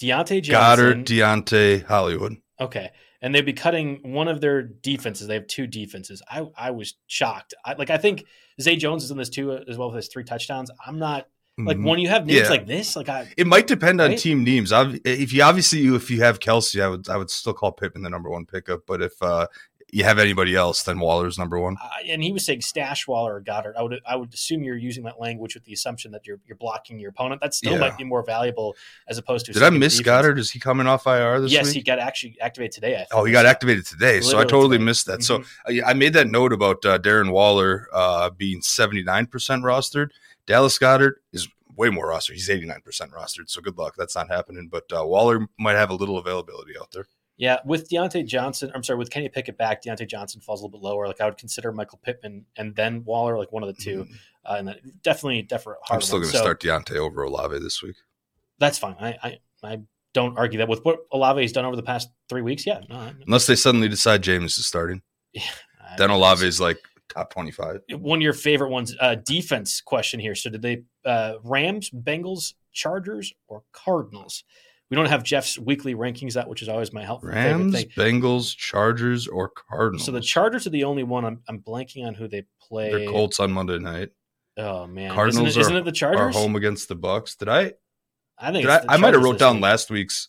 Diontae Johnson. Goedert, Diontae, Hollywood. Okay. And they'd be cutting one of their defenses. They have two defenses. I, I was shocked. I, like, I think Zay Jones is in this too, as well as his three touchdowns. I'm not like mm-hmm. when you have names yeah. like this, like I, it might depend right? on team names. If you obviously if you have Kelce I would I would still call Pittman the number one pickup. But if uh, you have anybody else, then Waller's number one. Uh, and he was saying stash Waller or Goedert. I would I would assume you're using that language with the assumption that you're you're blocking your opponent. That still yeah. might be more valuable as opposed to. Did I miss Goedert? Is he coming off IR this yes, week? he got actually activated today. Oh, he got activated today, Literally so I totally today. missed that. Mm-hmm. So I, I made that note about uh, Darren Waller uh, being seventy nine percent rostered. Dallas Goedert is way more rostered. He's 89% rostered. So good luck. That's not happening. But uh, Waller might have a little availability out there. Yeah, with Diontae Johnson, I'm sorry, with Kenny Pickett back, Diontae Johnson falls a little bit lower. Like I would consider Michael Pittman and then Waller, like one of the 2 mm. uh, and definitely, definitely. I'm still going to so, start Diontae over Olave this week. That's fine. I, I, I don't argue that with what Olave has done over the past three weeks. Yeah, no, unless they suddenly decide Jameis is starting, yeah, then Olave is like top 25. One of your favorite ones, uh, defense question here. So did they uh, Rams, Bengals, Chargers, or Cardinals? We don't have Jeff's weekly rankings out, which is always my helpful Rams, favorite thing. Bengals, Chargers, or Cardinals. So the Chargers are the only one. I'm, I'm blanking on who they play. They're Colts on Monday night. Oh man, Cardinals isn't it, isn't are, it the Are Chargers? home against the Bucks. Did I? I think I, I might have wrote down week. last week's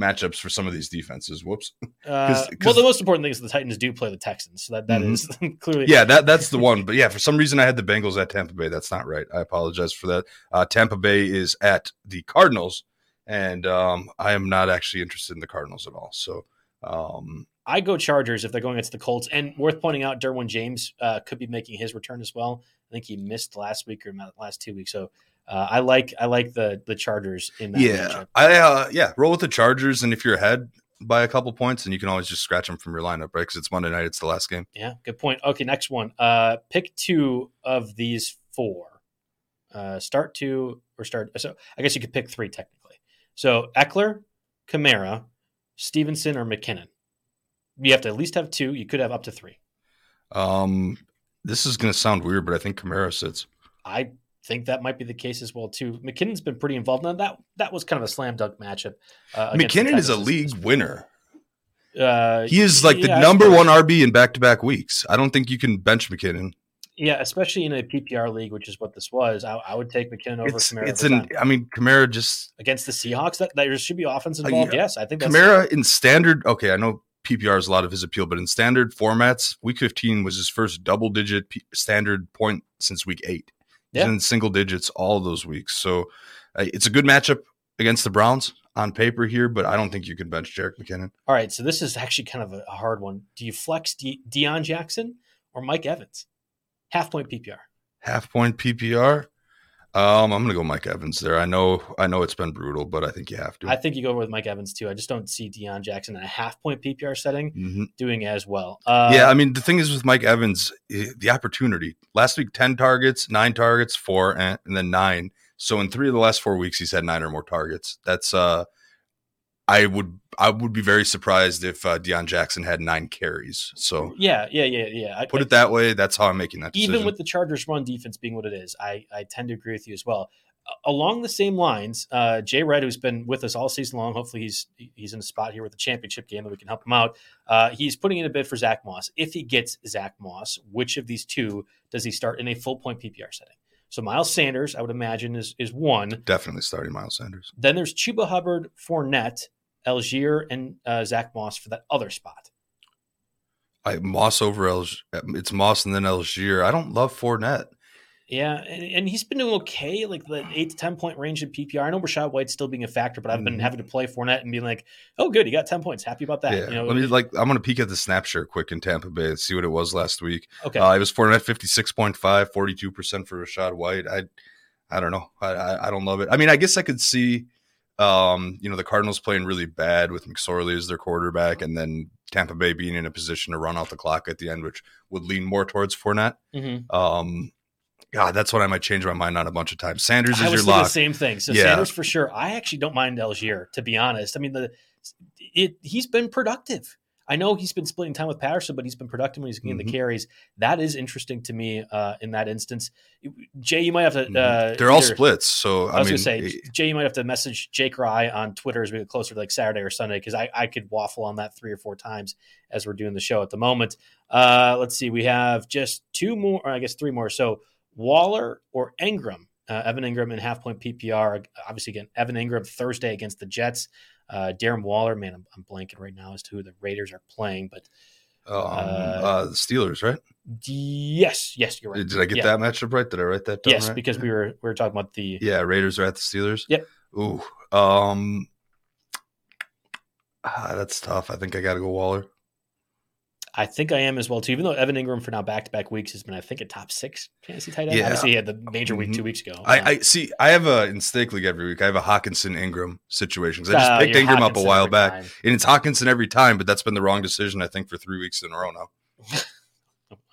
matchups for some of these defenses. Whoops. Uh, 'cause- well, the most important thing is the Titans do play the Texans, so that that Mhm. is clearly Yeah, that that's the one. But yeah, for some reason I had the Bengals at Tampa Bay. That's not right. I apologize for that. Uh, Tampa Bay is at the Cardinals, and um, I am not actually interested in the Cardinals at all. So um, I go Chargers if they're going against the Colts. And worth pointing out, Derwin James uh, could be making his return as well. I think he missed last week or last two weeks. So uh, I like I like the the Chargers in that yeah, matchup. I uh, yeah roll with the Chargers, and if you're ahead by a couple points, and you can always just scratch them from your lineup, right? Because it's Monday night. It's the last game. Yeah, good point. Okay, next one. Uh, pick two of these four. Uh, start two or start. So I guess you could pick three technically. So Ekeler, Kamara, Stevenson, or McKinnon. You have to at least have two. You could have up to three. Um, this is going to sound weird, but I think Kamara sits. I think that might be the case as well too. McKinnon's been pretty involved. Now that that was kind of a slam dunk matchup. Uh, McKinnon is a league winner. Uh, He is like the yeah, I number one RB in back to back weeks. I don't think you can bench McKinnon. Yeah, especially in a PPR league, which is what this was. I, I would take McKinnon over It's Kamara it's an. I mean, Kamara just against the Seahawks. That there should be offense Uh, involved. yeah. yes, I think that's Kamara in standard. Okay, I know PPR is a lot of his appeal, but in standard formats, Week 15 was his first double digit P- standard point since Week eight. He's Yeah. in single digits all those weeks, so uh, it's a good matchup against the Browns on paper here. But I don't think you can bench Jerick McKinnon. All right, so this is actually kind of a, a hard one. Do you flex De- Deon Jackson or Mike Evans? Half point PPR. Half point PPR. Um, I'm gonna go Mike Evans there. I know, I know it's been brutal, but I think you have to. I think you go with Mike Evans too. I just don't see Deon Jackson in a half point PPR setting Mhm. doing as well. Uh, yeah, I mean the thing is with Mike Evans, the opportunity. Last week, ten targets, nine targets, four, and, and then nine. So in three of the last four weeks, he's had nine or more targets. That's uh, I would I would be very surprised if uh, Deon Jackson had nine carries. So yeah, yeah, yeah, yeah. I, put it that way. That's how I'm making that decision. even with the Chargers' run defense being what it is, I, I tend to agree with you as well. Along the same lines, uh, Jay Red, who's been with us all season long, hopefully he's he's in a spot here with the championship game that we can help him out. Uh, he's putting in a bid for Zach Moss. If he gets Zach Moss, which of these two does he start in a full point PPR setting? So Miles Sanders, I would imagine, is is one. definitely starting Miles Sanders. Then there's Chuba Hubbard, Fournette, Allgeier, and uh, Zach Moss for that other spot. I Moss over El, it's Moss and then Allgeier. I don't love Fournette. Yeah, and, and he's been doing okay, like the eight to ten point range in PPR. I know Rachaad White's still being a factor, but I've been Mhm. having to play Fournette and being like, "Oh, good, he got ten points. Happy about that." yeah, You know, let me like. I'm gonna peek at the snap share quick in Tampa Bay and see what it was last week. okay, Uh, it was Fournette 56.5, 42% for Rachaad White. I I don't know. I, I, I don't love it. I mean, I guess I could see, um, you know, the Cardinals playing really bad with McSorley as their quarterback, and then Tampa Bay being in a position to run out the clock at the end, which would lean more towards Fournette. Mhm. Um, God, that's what I might change my mind on a bunch of times. Sanders I is was your thinking the lock. same thing. So Yeah. Sanders for sure. I actually don't mind Allgeier, to be honest. I mean, the it he's been productive. I know he's been splitting time with Patterson, but he's been productive when he's getting Mhm. the carries. That is interesting to me uh, in that instance. Jay, you might have to. Mhm. Uh, They're all splits, so I I, was gonna say, eh, Jay, you might have to message Jake or I on Twitter as we get closer to like Saturday or Sunday because I, I could waffle on that three or four times as we're doing the show at the moment. Uh, let's see, we have just two more, or I guess three more. So Waller or Ingram, uh, Evan Engram in half point PPR. Obviously, again, Evan Engram Thursday against the Jets. Uh, Darren Waller, man, I'm, I'm blanking right now as to who the Raiders are playing, but um, uh, uh, the Steelers, right? yes, yes, you're right. Did I get Yeah. that matchup right? Did I write that down? Yes, right? because we were we were talking about the Yeah, Raiders are at the Steelers. Yep. Ooh, um, ah, that's tough. I think I got to go Waller. I think I am as well too. Even though Evan Engram for now back to back weeks has been, I think, a top six fantasy tight end. Yeah. Obviously, he had the major week Mhm. two weeks ago. I, I see. I have a in stake league every week. I have a Hockenson Engram situation 'cause I just uh, picked Engram up a while back, time. and it's Hockenson every time. But that's been the wrong decision, I think, for three weeks in a row now.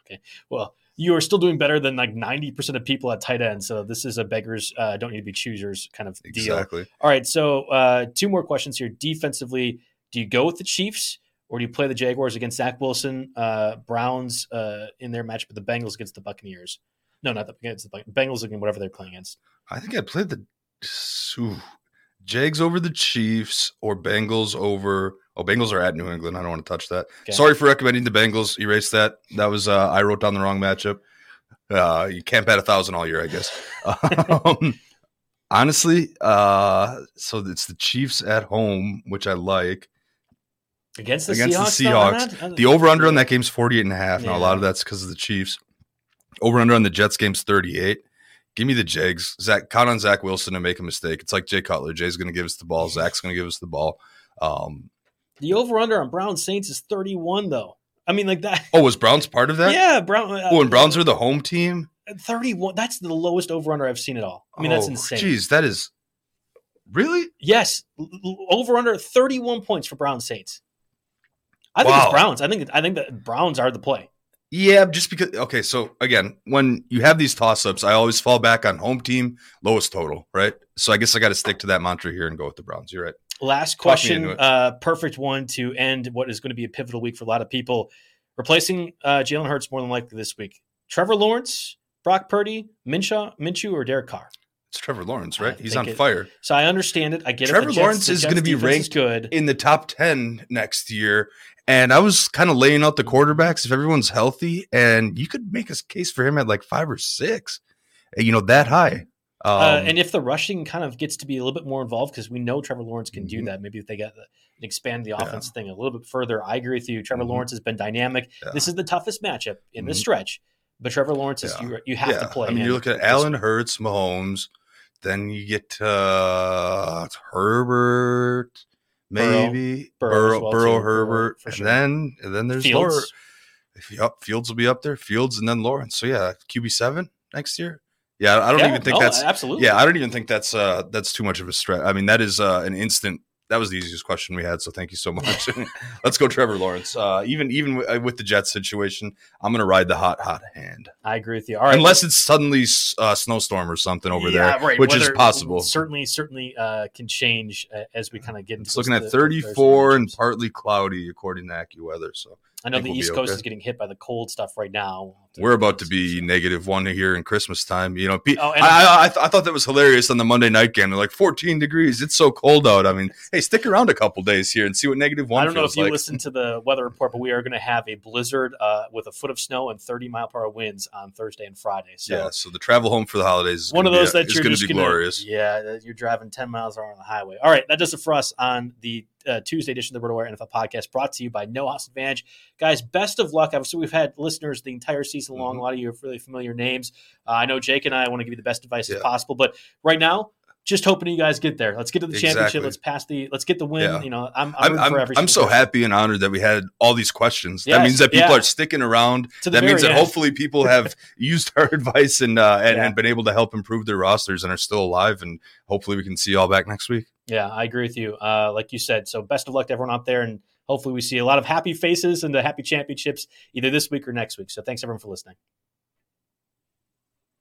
Okay, well, you are still doing better than like ninety percent of people at tight end. So this is a beggars uh, don't need to be choosers kind of deal. Exactly. All right, so uh, two more questions here. Defensively, do you go with the Chiefs or do you play the Jaguars against Zach Wilson, uh, Browns uh, in their match with the Bengals against the Buccaneers? No, not the, against the Bengals against whatever they're playing against. I think I played the ooh, Jags over the Chiefs or Bengals over. Oh, Bengals are at New England. I don't want to touch that. Okay. Sorry for recommending the Bengals. Erase that. That was uh, I wrote down the wrong matchup. Uh, you can't bet a thousand all year, I guess. um, honestly, uh, so it's the Chiefs at home, which I like. Against the against Seahawks. The, Seahawks. the over under on that game's 48 and a half. Yeah. Now, a lot of that's because of the Chiefs. Over under on the Jets game's 38. Give me the Jags. Zach, count on Zach Wilson to make a mistake. It's like Jay Cutler. Jay's going to give us the ball. Zach's going to give us the ball. Um, the over under on Brown Saints is 31, though. I mean, like that. Oh, was Browns part of that? Yeah, Brown. Uh, oh, and Browns are the home team. Thirty-one. That's the lowest over/under I've seen at all. I mean, oh, that's insane. Jeez, that is really yes. Over/under thirty-one points for Brown Saints. I think wow. it's Browns. I think I think that Browns are the play. Yeah, just because. Okay, so again, when you have these toss-ups, I always fall back on home team lowest total, right? So I guess I got to stick to that mantra here and go with the Browns. You're right. Last question, uh, perfect one to end what is going to be a pivotal week for a lot of people. Replacing uh, Jalen Hurts more than likely this week. Trevor Lawrence, Brock Purdy, Minshew, Minshew, or Derek Carr. It's Trevor Lawrence, right? I He's on it, fire. So I understand it. I get Trevor it. Trevor Lawrence is going to be ranked good in the top ten next year, and I was kind of laying out the quarterbacks if everyone's healthy, and you could make a case for him at like five or six, you know, that high. Uh, um, uh, and if the rushing kind of gets to be a little bit more involved, because we know Trevor Lawrence can do mm-hmm. that, maybe if they get the, expand the offense yeah. thing a little bit further. I agree with you. Trevor mm-hmm. Lawrence has been dynamic. Yeah. This is the toughest matchup in mm-hmm. the stretch, but Trevor Lawrence is yeah. you, you have to play. I mean, you look at Allen Hurts, Mahomes, then you get uh, Herbert, maybe Burrow, Burrow, well Burrow Herbert, sure. and then and then there's Fields. Laura. Yep, Fields will be up there. Fields and then Lawrence. So yeah, QB seven next year. Yeah, I don't yeah, even think no, that's absolutely. Yeah, I don't even think that's uh that's too much of a stretch. I mean, that is uh, an instant. That was the easiest question we had, so thank you so much. Let's go, Trevor Lawrence. Uh, even even uh, with the Jets situation, I'm going to ride the hot hot hand. I agree with you. All right, unless it's suddenly uh, snowstorm or something over yeah, there, right. which Weather is possible. Certainly, certainly uh, can change uh, as we kind of get into. It's looking at 34 and partly cloudy according to AccuWeather. So I know the East Coast okay. is getting hit by the cold stuff right now. We're about to be negative one here in Christmas time. You know, oh, I, I, I, th- I, thought that was hilarious on the Monday night game. They're like 14 degrees. It's so cold out. I mean, hey, stick around a couple days here and see what negative one. I don't know if you like. listened to the weather report, but we are going to have a blizzard uh, with a foot of snow and 30 mile per hour winds on Thursday and Friday. So yeah, so the travel home for the holidays is one of those be, that you're going to be gonna, glorious. Yeah, you're driving 10 miles an hour on the highway. All right, that does it for us on the uh, Tuesday edition of the RotoWire NFL podcast brought to you by No House Advantage. Guys, best of luck. Obviously, we've had listeners the entire season long. Mm-hmm. A lot of you have really familiar names. Uh, I know Jake and I want to give you the best advice yeah. as possible, but right now, just hoping you guys get there. Let's get to the exactly. championship. Let's pass the. Let's get the win. Yeah. You know, I'm I'm, I'm, I'm, I'm so happy and honored that we had all these questions. Yes. That means that people yeah. are sticking around. That means that end. hopefully people have used our advice and uh, and, yeah. and been able to help improve their rosters and are still alive. And hopefully we can see you all back next week. Yeah, I agree with you. Uh, like you said, so best of luck to everyone out there, and hopefully we see a lot of happy faces and the happy championships either this week or next week. So thanks everyone for listening.